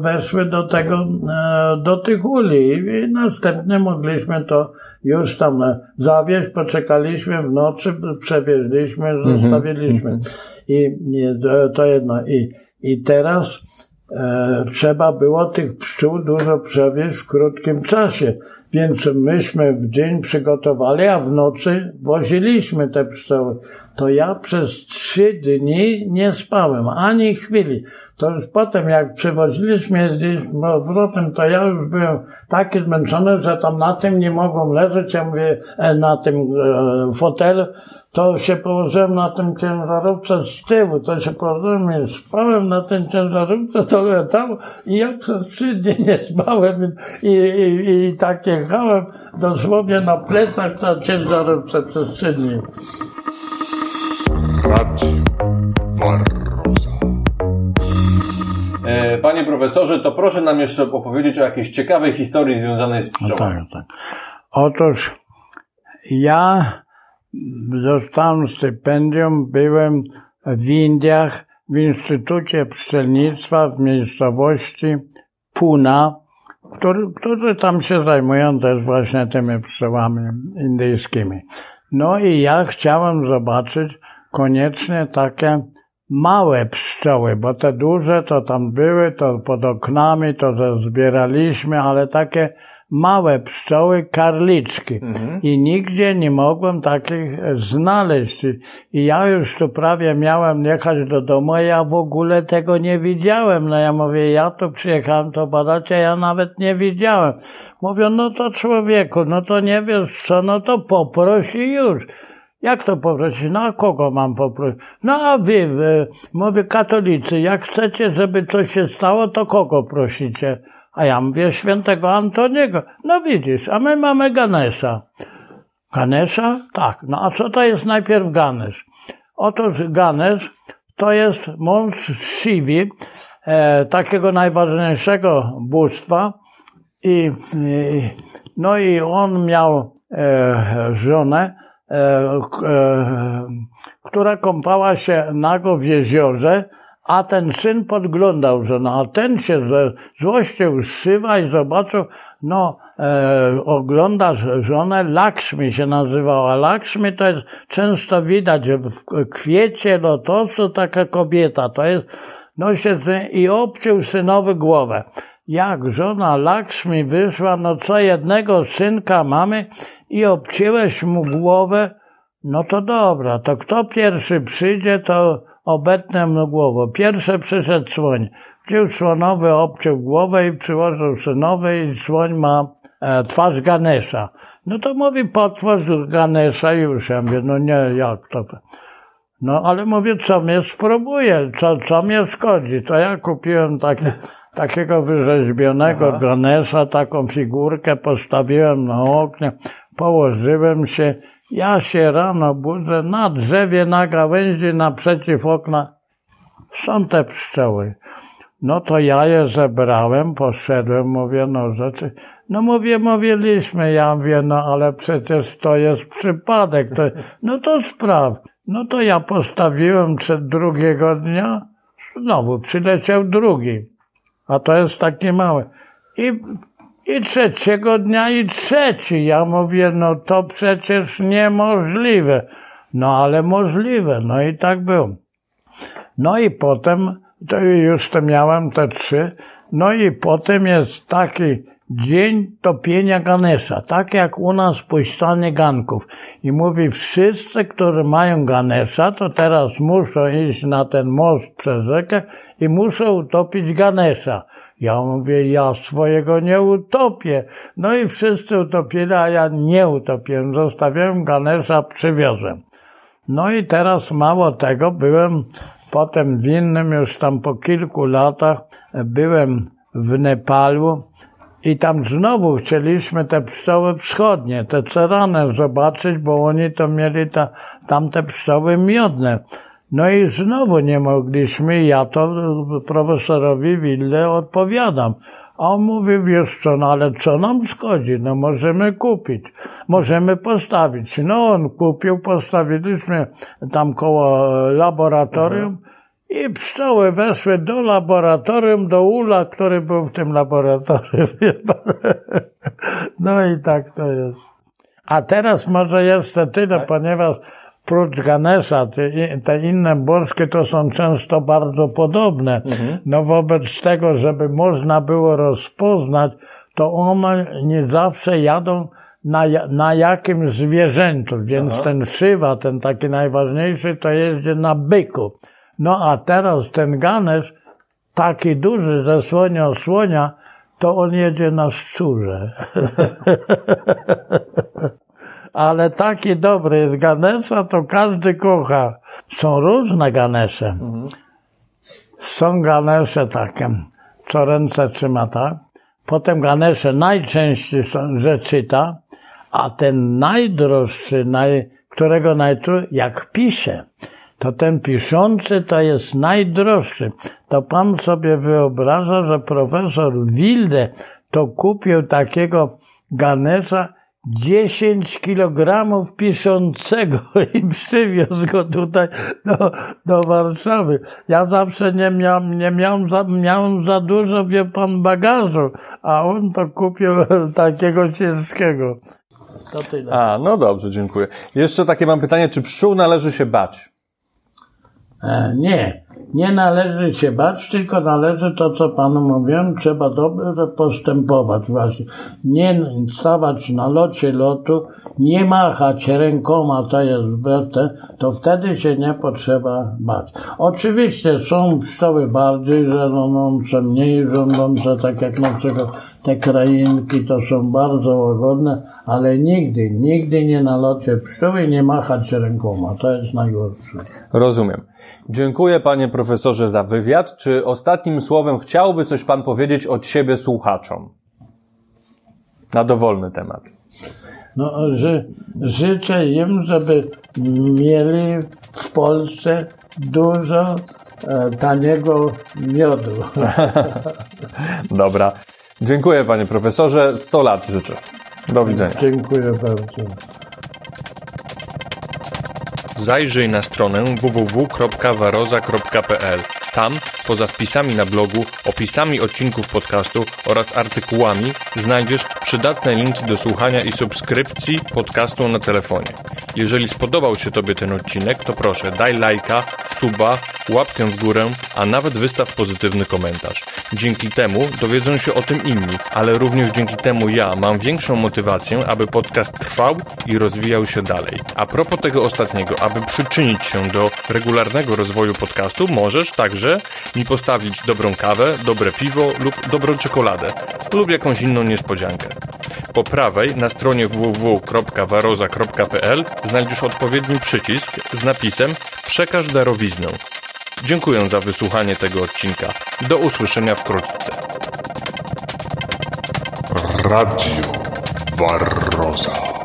weszły do tego, e, do tych uli i następnie mogliśmy to już tam e, zawieźć, poczekaliśmy w nocy, przewieźliśmy, zostawiliśmy. I, i to- jedno. I, i teraz trzeba było tych pszczół dużo przewieźć w krótkim czasie. Więc myśmy w dzień przygotowali, a w nocy woziliśmy te pszczoły. To ja przez trzy dni nie spałem, ani chwili. To już potem, jak przewoziliśmy je gdzieś powrotem, to ja już byłem taki zmęczony, że tam na tym nie mogłem leżeć. Ja mówię, e, na tym e, fotelu to się położyłem na tym ciężarówce z tyłu, to się położyłem i spałem na tym ciężarówce, to latało i ja przez trzy dni nie spałem i, i, i tak jechałem dosłownie na plecach na ciężarówce przez trzy dni. E, Panie profesorze, to proszę nam jeszcze opowiedzieć o jakiejś ciekawej historii związanej z No pszczołami. tak, tak. Otóż ja dostałem stypendium, byłem w Indiach w Instytucie Pszczelnictwa w miejscowości Puna, który, którzy tam się zajmują też właśnie tymi pszczołami indyjskimi. No i ja chciałem zobaczyć koniecznie takie małe pszczoły, bo te duże to tam były, to pod oknami, to zbieraliśmy, ale takie małe pszczoły, karliczki. I nigdzie nie mogłem takich znaleźć. I- I ja już tu prawie miałem jechać do domu, a ja w ogóle tego nie widziałem. No ja mówię, ja tu przyjechałem to badać, a ja nawet nie widziałem. Mówią, no to człowieku, no to nie wiesz co, no to poproś i już. Jak to poprosić? No a kogo mam poprosić? No a wy, wy, mówię katolicy, jak chcecie, żeby coś się stało, to kogo prosicie? A ja mówię świętego Antoniego. No widzisz, a my mamy Ganesza. Ganesza? Tak. No a co to jest najpierw Ganesz? Otóż Ganesz to jest mąż Shivi, e, takiego najważniejszego bóstwa i, i no i on miał e, żonę, e, e, która kąpała się nago w jeziorze, A ten syn podglądał żonę, a ten się ze złością zszywa i zobaczył, no, e, ogląda żonę, Lakshmi się nazywała. Lakshmi to jest często widać w kwiecie lotosu taka kobieta, to jest, no się i obciął synowy głowę. Jak żona Lakshmi wyszła, no co jednego synka mamy i obcięłeś mu głowę, no to dobra, to kto pierwszy przyjdzie, to obetnę mu głowę. Pierwszy przyszedł słoń. Wziął słonowy, obciął głowę i przyłożył synowy i słoń ma e, twarz Ganesza. No to mówi, potwórz Ganesza już. Ja mówię, no nie, jak to? No ale mówię, co mnie spróbuje, co, co mnie szkodzi. To ja kupiłem taki, takiego wyrzeźbionego Aha. Ganesza, taką figurkę postawiłem na oknie, położyłem się ja się rano budzę, na drzewie, na gałęzi, naprzeciw okna są te pszczoły. No to ja je zebrałem, poszedłem, mówię, no rzeczy. No mówię, mówiliśmy, ja mówię, no ale przecież to jest przypadek. To, no to spraw. No to ja postawiłem przed drugiego dnia, znowu przyleciał drugi. A to jest taki mały. I i trzeciego dnia i trzeci. Ja mówię, no to przecież niemożliwe. No ale możliwe. No i tak było. No i potem, to już to miałem te trzy, no i potem jest taki dzień topienia Ganesza, tak jak u nas puszczanie ganków. I mówi, wszyscy, którzy mają Ganesza, to teraz muszą iść na ten most przez rzekę i muszą utopić Ganesza. Ja mówię, ja swojego nie utopię. No i wszyscy utopili, a ja nie utopiłem. Zostawiłem Ganesza, przywiozłem. No i teraz mało tego, byłem potem w innym, już tam po kilku latach, byłem w Nepalu i tam znowu chcieliśmy te pszczoły wschodnie, te cerane zobaczyć, bo oni to mieli ta, tamte pszczoły miodne. No i znowu nie mogliśmy, ja to profesorowi Wille odpowiadam. A on mówi, wiesz co, no ale co nam szkodzi? No możemy kupić, możemy postawić. No on kupił, postawiliśmy tam koło laboratorium i pszczoły weszły do laboratorium, do ula, który był w tym laboratorium. No i tak to jest. A teraz może jeszcze tyle, tak. ponieważ prócz Ganesza, te, te inne bożki to są często bardzo podobne. Mhm. No wobec tego, żeby można było rozpoznać, to one nie zawsze jadą na, na jakimś zwierzęciu, więc Aha. ten szywa, ten taki najważniejszy, to jeździ na byku. No a teraz ten Ganesz, taki duży ze słonia słonia, to on jedzie na szczurze. ale taki dobry jest Ganesza, to każdy kocha. Są różne Ganesze. Mhm. Są Ganesze takie, co ręce trzyma tak. Potem Ganesze najczęściej są, że czyta, a ten najdroższy, naj, którego najtrudniej, jak pisze, to ten piszący to jest najdroższy. To pan sobie wyobraża, że profesor Wilde to kupił takiego Ganesza 10 kilogramów piszącego i przywiózł go tutaj do, do Warszawy. Ja zawsze nie miałem, nie miałem za, miałem za dużo, wie pan, bagażu, a on to kupił takiego ciężkiego. To tyle. A, no dobrze, dziękuję. Jeszcze takie mam pytanie, czy pszczół należy się bać? E, nie. Nie należy się bać, tylko należy to, co panu mówiłem, trzeba dobrze postępować właśnie. Nie stawać na locie lotu, nie machać rękoma, to jest wbrew to wtedy się nie potrzeba bać. Oczywiście są pszczoły bardziej żenące, mniej żądące, tak jak na przykład te krainki to są bardzo łagodne, ale nigdy, nigdy nie na locie pszczoły nie machać rękoma. To jest najgorsze. Rozumiem. Dziękuję panie profesorze za wywiad. Czy ostatnim słowem chciałby coś pan powiedzieć od siebie słuchaczom? Na dowolny temat. No, że życzę im, żeby mieli w Polsce dużo e, taniego miodu. Dobra. Dziękuję panie profesorze. 100 lat życzę. Do widzenia. Dziękuję bardzo. Zajrzyj na stronę www.waroza.pl Tam, poza wpisami na blogu, opisami odcinków podcastu oraz artykułami, znajdziesz przydatne linki do słuchania i subskrypcji podcastu na telefonie. Jeżeli spodobał się Tobie ten odcinek, to proszę daj lajka, suba, łapkę w górę, a nawet wystaw pozytywny komentarz. Dzięki temu dowiedzą się o tym inni, ale również dzięki temu ja mam większą motywację, aby podcast trwał i rozwijał się dalej. A propos tego ostatniego, aby przyczynić się do regularnego rozwoju podcastu, możesz także mi postawić dobrą kawę, dobre piwo lub dobrą czekoladę lub jakąś inną niespodziankę. Po prawej na stronie www.waroza.pl znajdziesz odpowiedni przycisk z napisem Przekaż darowiznę. Dziękuję za wysłuchanie tego odcinka. Do usłyszenia wkrótce. Radio Barroza.